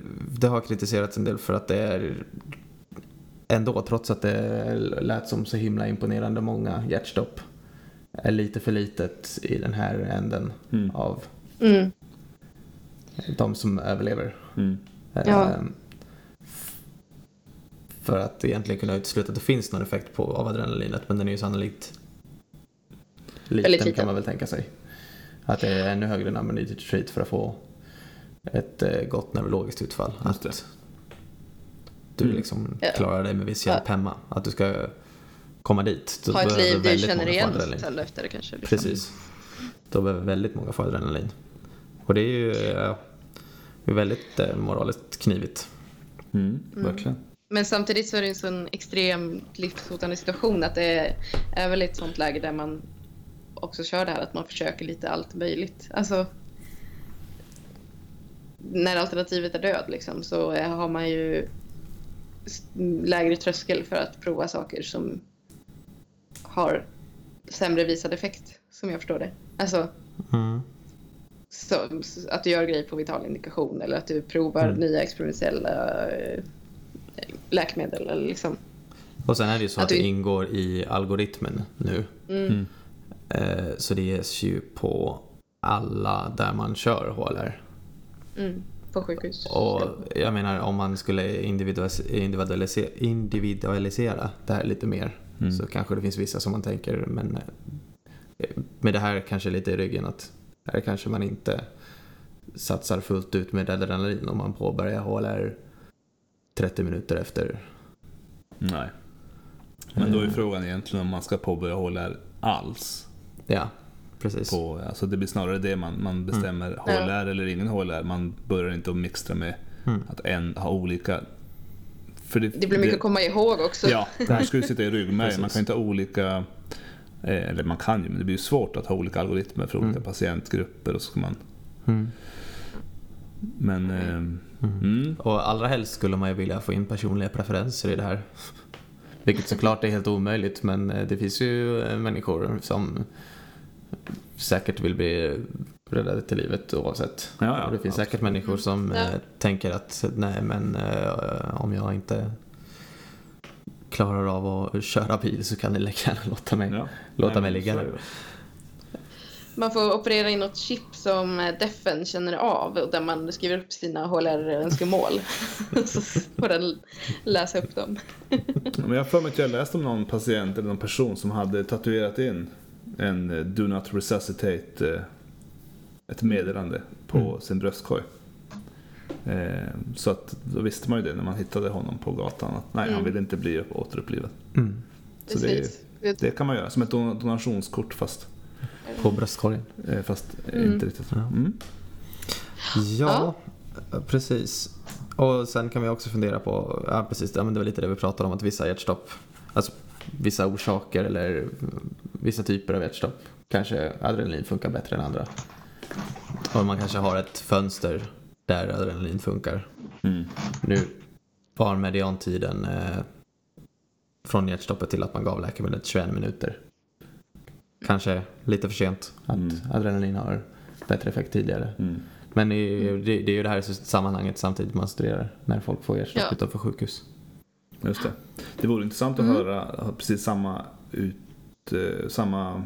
det har kritiserats en del för att det är ändå, trots att det lät som så himla imponerande många hjärtstopp, är lite för litet i den här änden Mm. av Mm. de som överlever. Mm. Ja. Ehm, För att egentligen kunna utesluta att det finns någon effekt på, av adrenalinet, men den är ju sannolikt liten, liten. kan man väl tänka sig. Att det är ännu högre än to treat för att få ett eh, gott neurologiskt utfall. Att du Mm. liksom Ja. klarar dig med viss hjälp hemma. Att du ska komma dit. Då Ha ett liv du känner igen efter kanske. Liksom. Precis. Då behöver väldigt många få adrenalin. Och det är ju eh, väldigt eh, moraliskt knivigt. Mm. Verkligen. Men samtidigt så är det en sån extremt livshotande situation att det är väl ett sånt läge där man också kör det här att man försöker lite allt möjligt. Alltså när alternativet är död liksom så har man ju lägre tröskel för att prova saker som har sämre visad effekt som jag förstår det. Alltså Mm. så, att du gör grejer på vital indikation eller att du provar Mm. nya experimentella eh, läkemedel eller liksom. Och sen är det ju så Att att det du- ingår i algoritmen nu. Mm. Mm. Eh, Så det ges ju på alla där man kör HLR. Mm, på sjukhus. Och jag menar om man skulle individualis- individualisera, individualisera det här lite mer Mm. så kanske det finns vissa som man tänker men eh, med det här kanske lite i ryggen att här kanske man inte satsar fullt ut med adrenalin om man påbörjar HLR 30 minuter efter. Nej. Men då är Eh, frågan egentligen om man ska påbörja HLR alls. Ja, precis. På, alltså det blir snarare det man, man bestämmer HLR eller ingen HLR. Man börjar inte att mixtra med Mm. att en har olika... För Det blir mycket att komma ihåg också. Ja, det här ska ju sitta i ryggmärgen. Man kan inte ha olika... eh, Eller man kan ju, men det blir ju svårt att ha olika algoritmer för olika Mm. patientgrupper. Och så ska man, Mm. men... Eh, mm. Och allra helst skulle man ju vilja få in personliga preferenser i det här. Vilket såklart är helt omöjligt men eh, det finns ju människor som säkert vill bli räddade till livet oavsett. Ja, ja, och det finns absolut. säkert människor som Ja. eh, tänker att nej men eh, om jag inte klarar av att köra bil så kan ni lika gärna låta mig, Ja. låta Nej, mig ligga där. Man får operera in något chip som eh, defen känner av och där man skriver upp sina HLR-önskemål. så får den läsa upp dem. Men jag har för mig att jag läste om någon patient eller någon person som hade tatuerat in en eh, Do Not Resuscitate, eh, ett meddelande på Mm. sin bröstkorg. Eh, Så att då visste man ju det när man hittade honom på gatan att nej, han Mm. vill inte bli återupplivad. Mm. Så det, det kan man göra som ett don- donationskort fast, På bröstkorgen. fast Mm. inte riktigt. Ja. Mm. Ja, precis. Och sen kan vi också fundera på, ja precis, ja, men det var lite det vi pratade om, att vissa hjärtstopp, alltså vissa orsaker eller mm, vissa typer av hjärtstopp, kanske adrenalin funkar bättre än andra. Och man kanske har ett fönster där adrenalin funkar. Mm. Nu var mediantiden eh, från hjärtstoppet till att man gav läkemedlet 21 minuter. Kanske lite för sent att Mm. adrenalin har bättre effekt tidigare. Mm. Men det är, ju, det, det är ju det här sammanhanget samtidigt man studerar när folk får hjärtstopp Ja. utanför sjukhus. Just det. Det vore intressant att Mm. höra precis samma, ut, eh, samma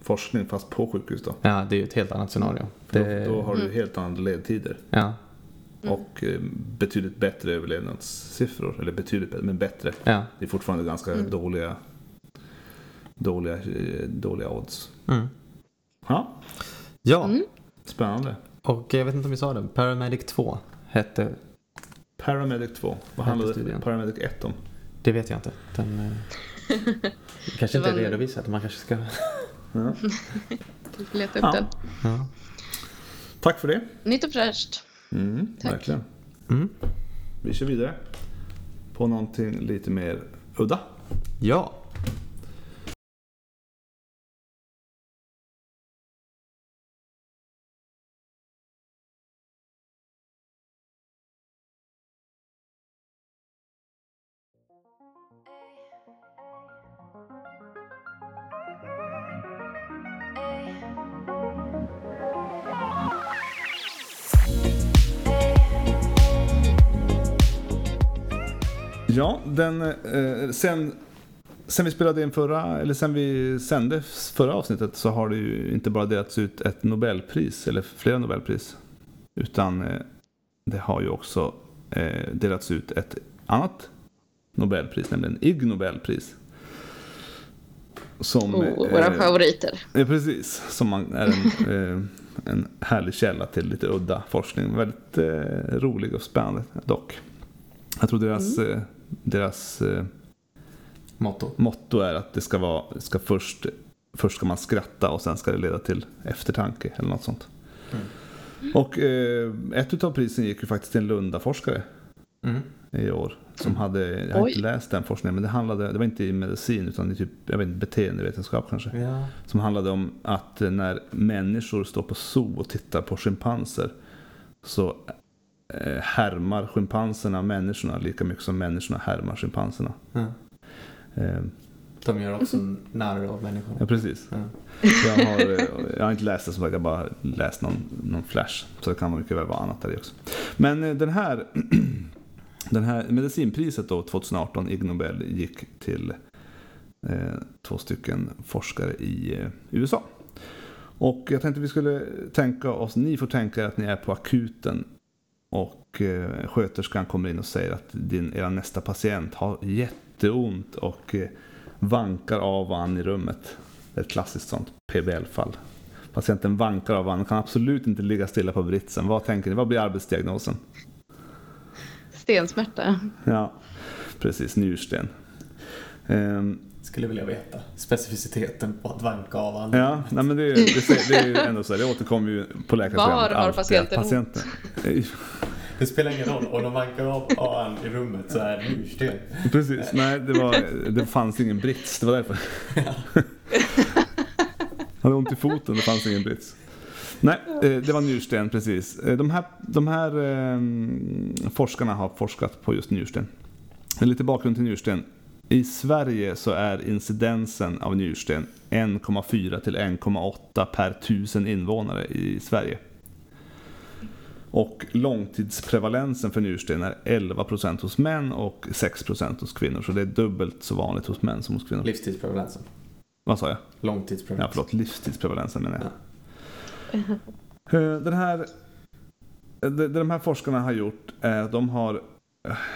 forskning fast på sjukhus då. Ja, det är ju ett helt annat scenario. Det, Då, då har du Mm. helt andra ledtider Ja, Mm. och eh, betydligt bättre överlevnadssiffror. Eller betydligt bättre, men bättre. ja. Det är fortfarande ganska Mm. dåliga, dåliga, eh, dåliga odds. Mm. Ja, Ja, Mm. spännande. och jag vet inte om vi sa det, Paramedic 2 hette, Paramedic 2. Vad handlade studien. Paramedic 1 om? det vet jag inte. Den eh, kanske inte är redovisat, man kanske ska... Ja. Leta upp Ja. den. Ja. Tack för det. Nytt och fräscht. Mm, Tack. Verkligen. Mm. Vi kör vidare på någonting lite mer udda. Ja. Ja, den, eh, sen, sen vi spelade in förra, eller sen vi sände förra avsnittet så har det ju inte bara delats ut ett Nobelpris, eller flera Nobelpris. Utan eh, det har ju också eh, delats ut ett annat Nobelpris, nämligen Ig Nobelpris. Som, Oh, våra eh, favoriter. Ja, precis. Som man är en, eh, en härlig källa till lite udda forskning. Väldigt eh, rolig och spännande dock. Jag tror deras, eh, deras eh, Motto. motto är att det ska vara, ska först, först ska man skratta och sen ska det leda till eftertanke eller något sånt. Och eh, ett utav prisen gick ju faktiskt till en Lundaforskare Mm. i år. Som hade, jag har Oj. inte läst den forskningen, men det handlade, det var inte i medicin utan i typ, jag vet inte, beteendevetenskap kanske. Ja. Som handlade om att när människor står på zoo och tittar på schimpanser så härmar schimpanserna människorna lika mycket som människorna härmar schimpanserna. ja. Eh, De gör också narr av människorna. ja, precis. Ja. Jag har, eh, jag har inte läst det som sagt, jag har bara läst någon, någon flash. Så det kan mycket väl vara annat där också. Men eh, den här, den här medicinpriset då 2018, Ig Nobel, gick till eh, två stycken forskare i eh, USA. Och jag tänkte vi skulle tänka oss, ni får tänka er att ni är på akuten och eh, sköterskan kommer in och säger att din, era nästa patient har jätteont och eh, vankar av och an i rummet. Det är ett klassiskt sånt PBL-fall. Patienten vankar av och an, kan absolut inte ligga stilla på britsen. Vad tänker ni? Vad blir arbetsdiagnosen? Stensmärta. Ja, precis, njursten. Ehm, Skulle vilja veta specificiteten på att vanka av andra. ja, nej, men det, det, det är ju ändå så. Det återkommer ju på läkarprogrammet. Var har patienten patienten Det spelar ingen roll. Om de vankar av an i rummet så är det njursten. Precis, nej det, var, det fanns ingen brits, det var därför. Han hade ont i foten, det fanns ingen brits. Nej, eh, det var njursten precis. Eh, De här, de här eh, forskarna har forskat på just njursten. Lite bakgrund till njursten. I Sverige så är incidensen av njursten 1,4 till 1,8 per tusen invånare i Sverige. Och långtidsprevalensen för njursten är 11% hos män och 6% hos kvinnor. Så det är dubbelt så vanligt hos män som hos kvinnor. Livstidsprevalensen. Vad sa jag? Ja, Långtidsprevalensen. förlåt. Livstidsprevalensen menar jag. Eh, Den här, det, det de här forskarna har gjort är att de har, eh,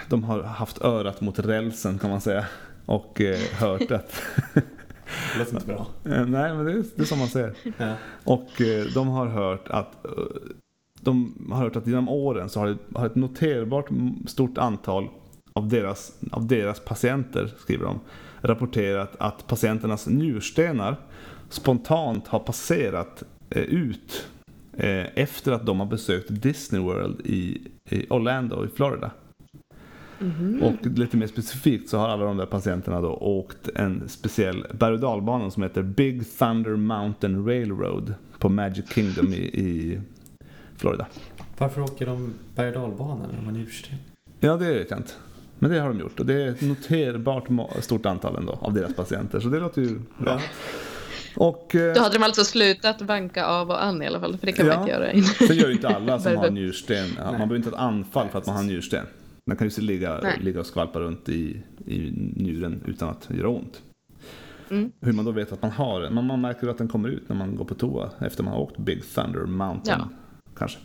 de har haft örat mot rälsen kan man säga. Och eh, hört att... Det låter inte bra. Eh, Nej, men det är, det är som man säger. Ja. Och eh, de har hört att eh, de har hört att genom åren så har, det, har ett noterbart stort antal av deras, av deras patienter, skriver de, rapporterat att patienternas njurstenar spontant har passerat eh, ut eh, efter att de har besökt Disney World i, i Orlando i Florida. Mhm. Och lite mer specifikt så har alla de där patienterna då åkt en speciell berg och som heter Big Thunder Mountain Railroad på Magic Kingdom i, i Florida. Varför åker de berg och dalbana när de har njursten? Ja, det vet jag inte. Men det har de gjort och det är ett noterbart stort antal ändå av deras patienter. Så det låter ju bra. Ja. Och eh, Då hade de alltså slutat vanka av och an i alla fall, för det kan man Ja. inte göra sen gör ju inte alla som har njursten. Man behöver inte ha ett anfall för att man har njursten. Man kan ju ligga, Nej. ligga och skvalpa runt i, i njuren utan att göra ont. Mm. Hur man då vet att man har den. Men man märker att den kommer ut när man går på toa efter man har åkt Big Thunder Mountain. Ja. Kanske.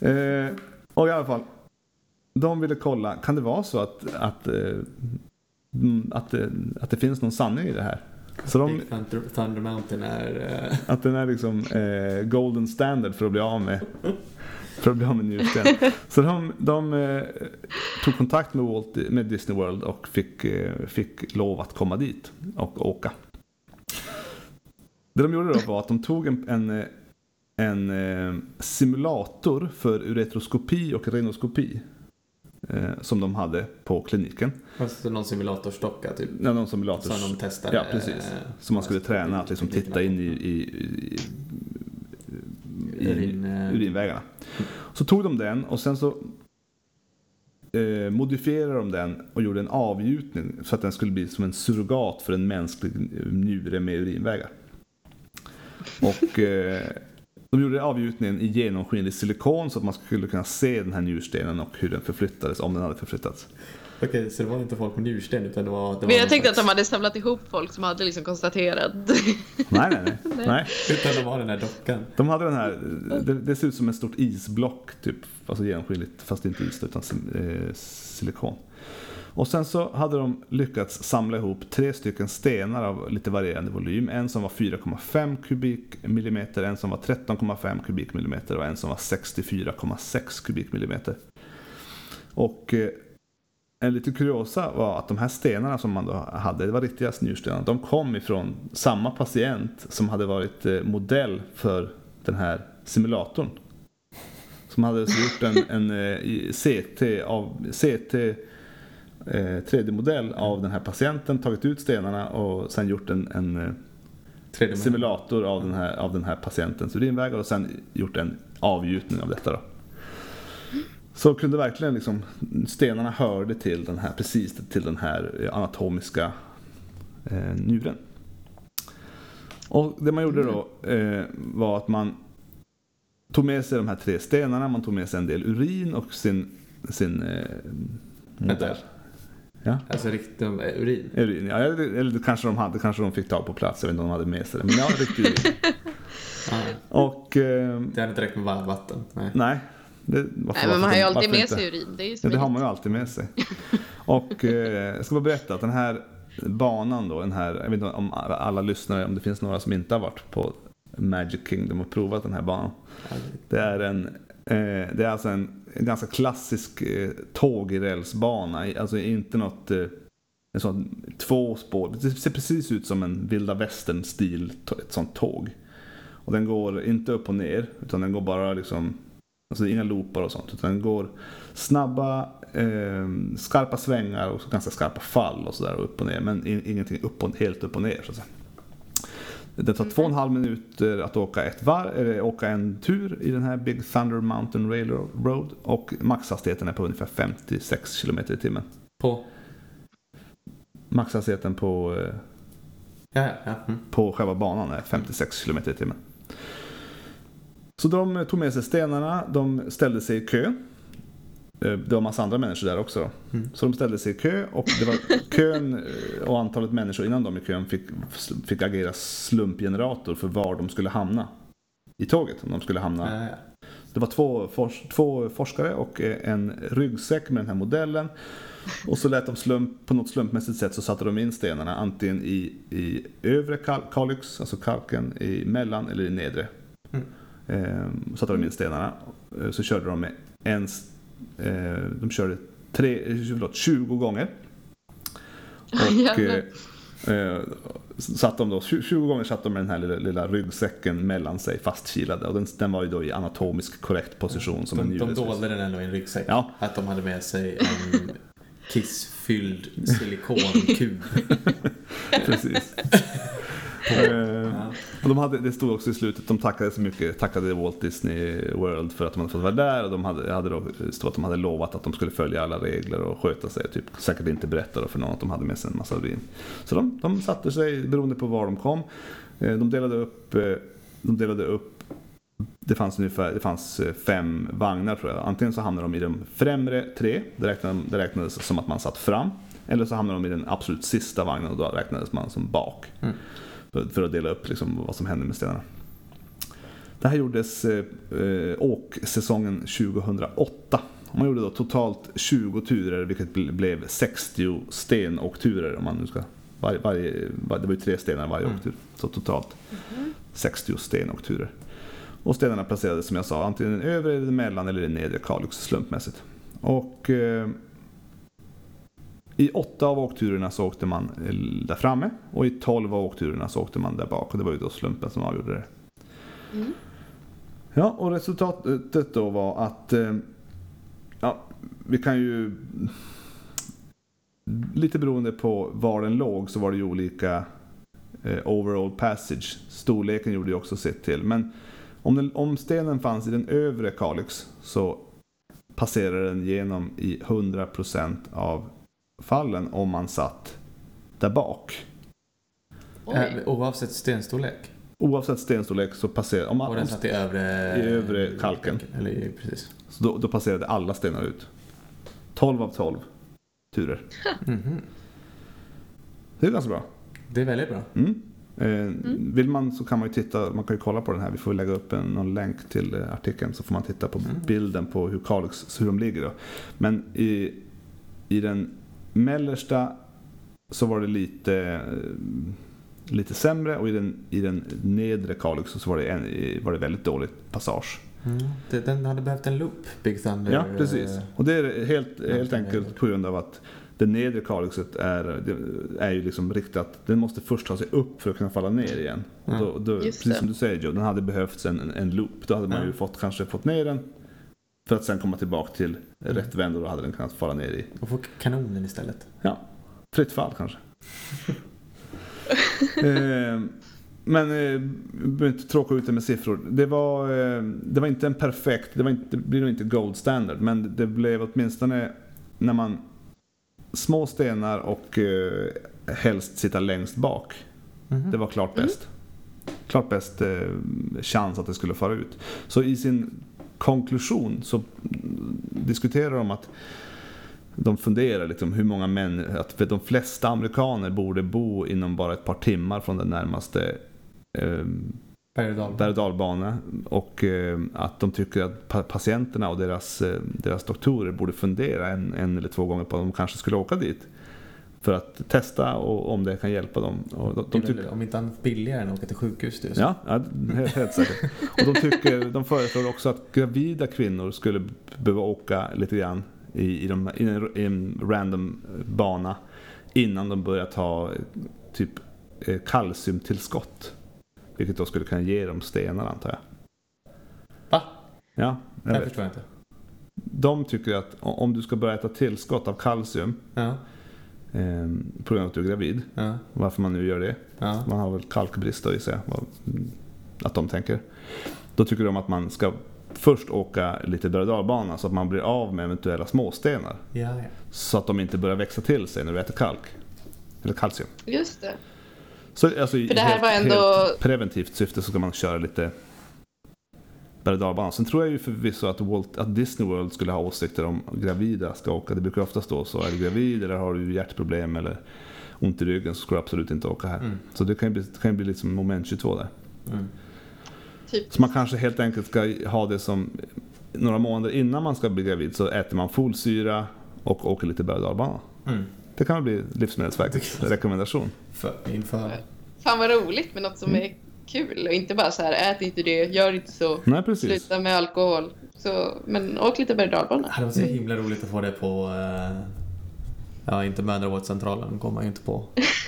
Eh, och i alla fall. De ville kolla, kan det vara så att, att, eh, mm, att, det, att det finns någon sanning i det här? Så de, Big Thunder, Thunder Mountain är... eh, att den är liksom eh, golden standard för att bli av med för att bli av med njursten. Så de, de eh, tog kontakt med, Walt, med Disney World och fick, eh, fick lov att komma dit och åka. Det de gjorde då var att de tog en, en, eh, en eh, simulator för uretroskopi och renoskopi. Som de hade på kliniken. Alltså någon simulatorstocka typ. Ja, någon simulator. Som de testade. Ja, precis. Som man skulle träna att liksom titta in i, i, i Urin, eh, urinvägarna. Så tog de den och sen så eh, modifierade de den och gjorde en avgjutning så att den skulle bli som en surrogat för en mänsklig njure med urinvägar. Och eh, de gjorde avgjutningen i genomskinlig silikon så att man skulle kunna se den här njurstenen och hur den förflyttades, om den hade förflyttats. Okej, så det var inte folk med njursten utan det var... Det var Men jag tänkte att slags- de hade samlat ihop folk som hade liksom konstaterat. Nej, nej, nej. nej. Utan de var den här dockan. De hade den här, det, det ser ut som ett stort isblock typ, alltså genomskinligt, fast inte is utan eh, silikon. Och sen så hade de lyckats samla ihop tre stycken stenar av lite varierande volym. En som var 4,5 kubikmillimeter, en som var 13,5 kubikmillimeter och en som var 64,6 kubikmillimeter. Och eh, en liten kuriosa var att de här stenarna som man då hade, det var riktiga njurstenar, de kom ifrån samma patient som hade varit eh, modell för den här simulatorn. Som hade gjort en, en eh, CT, av, CT eh, 3D-modell av den här patienten, tagit ut stenarna och sen gjort en, en eh, simulator av den, här, av den här patientens urinvägar och sen gjort en avgjutning av detta. Då. Så kunde verkligen liksom, stenarna hörde till den här, precis till den här eh, anatomiska eh, njuren. Och det man gjorde då eh, var att man tog med sig de här tre stenarna, man tog med sig en del urin och sin, sin eh, modell. Ja. Alltså riktigt eh, urin. Urin, ja, eller, eller kanske de hade, kanske de fick ta på plats, jag vet inte om de hade med sig det. Men ja, riktig urin. Ja, Och eh, det hade inte räckt med varmvatten. Nej. nej, det, varför, Nej, men man har ju alltid med inte? sig urin. Det är ju Ja, det har man ju alltid med sig. Och eh, jag ska bara berätta att den här banan då, den här, jag vet inte om alla lyssnare, om det finns några som inte har varit på Magic Kingdom och provat den här banan. Det är en, eh, det är alltså en, en ganska klassisk eh, tågrälsbana, alltså inte något eh, en sån två spår, det ser precis ut som en vilda västern stil, ett sånt tåg. Och den går inte upp och ner, utan den går bara liksom, alltså inga loopar och sånt, utan den går snabba, eh, skarpa svängar och ganska skarpa fall och sådär upp och ner, men in, ingenting upp och, helt upp och ner så att säga. Det tar två och en halv minuter att åka, ett var, eller åka en tur i den här Big Thunder Mountain Railroad och maxhastigheten är på ungefär 56 km i timmen. På? Maxhastigheten på, eh, Ja, ja. ja. Mm. på själva banan är 56 km i timmen. Så de tog med sig stenarna, de ställde sig i kö. Eh, Det var massa andra människor där också. Mm. Så de ställde sig i kö och det var kön eh, och antalet människor innan de i kön fick, fick agera slumpgenerator för var de skulle hamna i tåget. Om de skulle hamna Ja, ja. det var två, fors, två forskare och eh, en ryggsäck med den här modellen. Och så lät de slump, på något slumpmässigt sätt så satte de in stenarna antingen i, i övre kal kalix, alltså kalken, i mellan eller i nedre. Mm. Eh, satte de in stenarna. Eh, Så körde de med en, eh, de körde tre, eh, förlåt, 20 gånger. Och eh, eh, satt de då, 20 gånger satt de med den här lilla, lilla ryggsäcken mellan sig fastkilade. Och den, den var ju då i anatomiskt korrekt position som en De, de njure. dolde den ändå i en ryggsäck. Ja. Att de hade med sig en kissfylld silikonkub. Precis. Eh, och de hade, det stod också i slutet, de tackade så mycket, tackade Walt Disney World för att de hade fått vara där och de hade, hade då, stod att de hade lovat att de skulle följa alla regler och sköta sig. Typ, säkert inte berätta för någon att de hade med sig en massa urin. Så de, de satte sig beroende på var de kom. Eh, De delade upp, eh, de delade upp det fanns ungefär det fanns fem vagnar tror jag. Antingen så hamnade de i de främre tre, det räknades, det räknades som att man satt fram. Eller så hamnade de i den absolut sista vagnen och då räknades man som bak. Mm. För, att dela upp liksom vad som hände med stenarna. Det här gjordes eh, eh, åksäsongen 2008. Och Man gjorde då totalt 20 turer vilket ble- blev 60 stenåkturer om man nu ska varje, varje, var- det var ju tre stenar varje Mm. åktur. Så totalt 60 stenåkturer. Och stenarna placerades som jag sa antingen i den övre, den mellan eller den nedre Kalix slumpmässigt. Och eh, i åtta av åkturerna så åkte man eh, där framme och i tolv av åkturerna så åkte man där bak och det var ju då slumpen som avgjorde det. Mm. Ja, och resultatet då var att eh, ja, vi kan ju lite beroende på var den låg så var det ju olika eh, overall passage. Storleken gjorde ju också sitt till. Men om, den, om stenen fanns i den övre Kalix så passerar den genom i 100% av fallen om man satt där bak. Oj. Eh, Oavsett stenstorlek. Oavsett stenstorlek så passerar... Om, Och om, den satt i övre... I övre kalken. Eller precis. så då, då passerade alla stenar ut. 12 av 12 turer. Mhm. Det är ganska bra. Det är väldigt bra. Mm. Eh, Vill man så kan man ju titta, man kan ju kolla på den här. Vi får lägga upp en, någon länk till eh, artikeln så får man titta på Mm. bilden på hur Kalix, hur de ligger då. Men i, i den mellersta så var det lite, lite sämre och i den, i den nedre Kalix så var det, en, var det väldigt dåligt passage. Mm. Det, den hade behövt en loop, Big Thunder. Ja, precis. eh, Och det är helt, helt enkelt på grund av att det nedre kalixet är, det är ju liksom riktat, den måste först ta sig upp för att kunna falla ner igen. Ja. Då, då, precis det. som du säger Joe, den hade behövts en, en loop. Då hade man Ja. ju fått, kanske fått ner den för att sen komma tillbaka till Mm. rätt vänd och då hade den kunnat falla ner i, Och få kanonen istället. ja, fritt fall kanske. eh, men eh, behöver inte tråka ut det med siffror. Det var, eh, det var inte en perfekt, det, var inte, det blir nog inte gold standard, men det blev åtminstone när man små stenar och eh, helst sitta längst bak. Mhm. Det var klart bäst. Klart bäst eh, chans att det skulle fara ut. Så i sin konklusion så diskuterar de att de funderar liksom hur många män, att för de flesta amerikaner borde bo inom bara ett par timmar från den närmaste eh, Berg och och eh, att de tycker att pa- patienterna och deras, eh, deras doktorer borde fundera en, en eller två gånger på om de kanske skulle åka dit. För att testa och om det kan hjälpa dem. Och de, de tycker, Om inte annat billigare än att åka till sjukhus. Så. ja, ja, helt, helt säkert. Och de, tycker, de föreslår också att gravida kvinnor skulle behöva åka lite grann i, i, de, i, en, i en random bana innan de börjar ta typ eh, kalciumtillskott. Vilket då skulle kunna ge dem stenar antar jag. Va? Ja, jag förstår jag inte. De tycker att om du ska börja äta tillskott av kalcium Ja, eh, på grund av att du är gravid, ja, varför man nu gör det, ja. man har väl kalkbrist då gissar jag, att de tänker. Då tycker de att man ska först åka lite berg så att man blir av med eventuella småstenar. ja, ja. Så att de inte börjar växa till sig när du äter kalk. Eller kalcium. Just det. Så alltså, För det här helt, var ändå- helt preventivt syfte så ska man köra lite berg och. Sen tror jag ju förvisso att, Walt, att Disney World skulle ha åsikter om gravida ska åka. Det brukar oftast stå så. Är du gravid eller har du hjärtproblem eller ont i ryggen så ska du absolut inte åka här. Mm. Så det kan ju bli, det kan ju bli lite som moment 22 där. Mm. Typ. Så man kanske helt enkelt ska ha det som några månader innan man ska bli gravid så äter man folsyra och åker lite berg och. Mm. Det kan väl bli Livsmedelsverkets rekommendation. För, inför. Fan vad roligt med något som är kul och inte bara så här ät inte det, gör inte så, Nej precis. sluta med alkohol. Så, men åk lite berg och. Det varit så himla roligt att få det på... eh, ja, inte mödravårdscentralen kommer man ju inte på.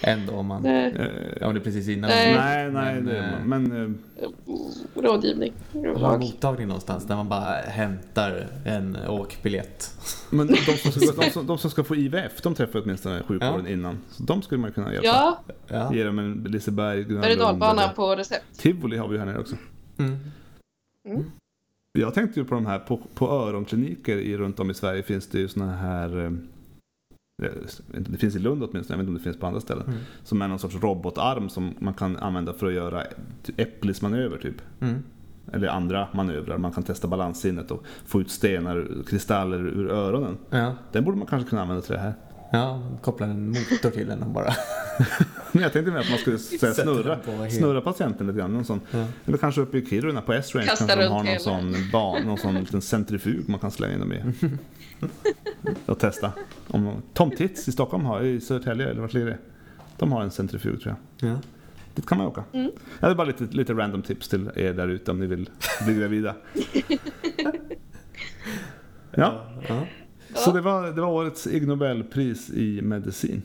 Ändå om man... Nej. Eh, Ja, om det är precis innan. Nej. Nej, nej, Men, det, eh, men eh, Rådgivning. Har en Råd. mottagning någonstans där man bara hämtar en åkbiljett. Men de som, ska, de, som, de som ska få IVF, de träffar åtminstone sjukvården innan. Så de skulle man kunna hjälpa. Ja, Ja. Ge dem en Liseberg, berg på recept. Tivoli har vi ju här nere också. Mm. Jag tänkte ju på de här, på, på öronkliniker i, runt om i Sverige finns det ju såna här eh, det finns i Lund åtminstone, jag vet inte om det finns på andra ställen. Mm. Som är någon sorts robotarm som man kan använda för att göra äpplismanöver typ. Mm. Eller andra manövrar. Man kan testa balanssinnet och få ut stenar, kristaller ur öronen. Ja. Den borde man kanske kunna använda till det här. ja, koppla en motor till den och bara... Men jag tänkte mer att man skulle här, snurra, snurra patienten lite grann. Någon sån. Ja. Eller kanske uppe i Kiruna på S-Range kanske de har någon hela. sån, ban, någon sån liten centrifug man kan slänga in dem i. Och testa. Om, Tom Tits i Stockholm har, i Södertälje eller vart ligger det? De har en centrifug tror jag. Ja. Dit kan man åka. Mm. Det är bara lite, lite random tips till er där ute om ni vill bli gravida. Ja, Ja. så det var, det var årets Ig Nobelpris i medicin.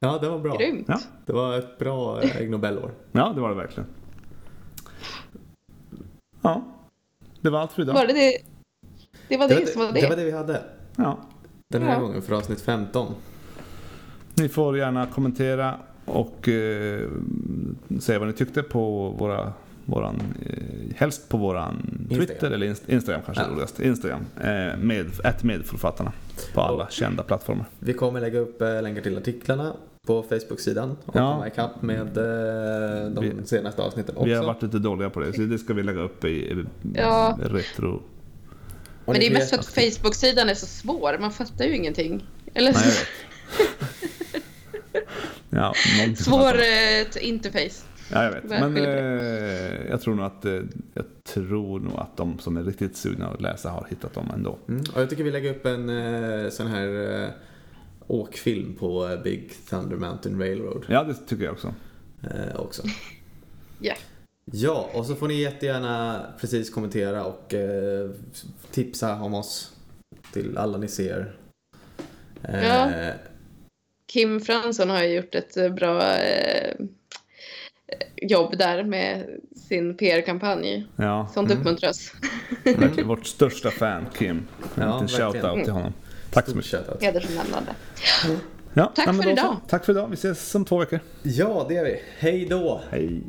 ja, det var bra. Grymt. Ja. Det var ett bra eh, Ig Nobelår. Ja, det var det verkligen. Ja, det var allt för idag. Var det det? Det var det, som var det. det var det vi hade. Ja. Den här Ja. gången för avsnitt 15. Ni får gärna kommentera och eh, säga vad ni tyckte på våra våran, eh, helst på våran Twitter Instagram. eller inst- Instagram kanske Ja. roligast. Instagram, eh, med, ett medförfattarna på alla kända plattformar. Vi kommer lägga upp eh, länkar till artiklarna på Facebook-sidan och Ja. komma ikapp med eh, de Vi- senaste avsnitten också. Vi har varit lite dåliga på det, så det ska vi lägga upp i, i Ja. retro. Men det är mest för att Facebook-sidan är så svår, man fattar ju ingenting. Eller Nej, ja, svår eh, interface. Ja, jag vet. Men eh, jag tror nog att eh, jag tror nog att de som är riktigt sugna att läsa har hittat dem ändå. Mm. Och jag tycker vi lägger upp en eh, sån här eh, åkfilm på eh, Big Thunder Mountain Railroad Ja, det tycker jag också. eh, också. Ja. Ja, och så får ni jättegärna precis kommentera och eh, tipsa om oss till alla ni ser. Eh, Ja. Kim Fransson har ju gjort ett eh, bra eh, jobb där med sin PR-kampanj. Ja, Sånt Mm. uppmuntras. verkligen. Vårt största fan, Kim. En Ja, liten shout-out till honom. Tack så Stort mycket. shoutout. Hedersomnämnande. Ja, Tack ja, men för då så. idag. Tack för idag. Vi ses om två veckor. Ja, det gör vi. Hej då! Hej.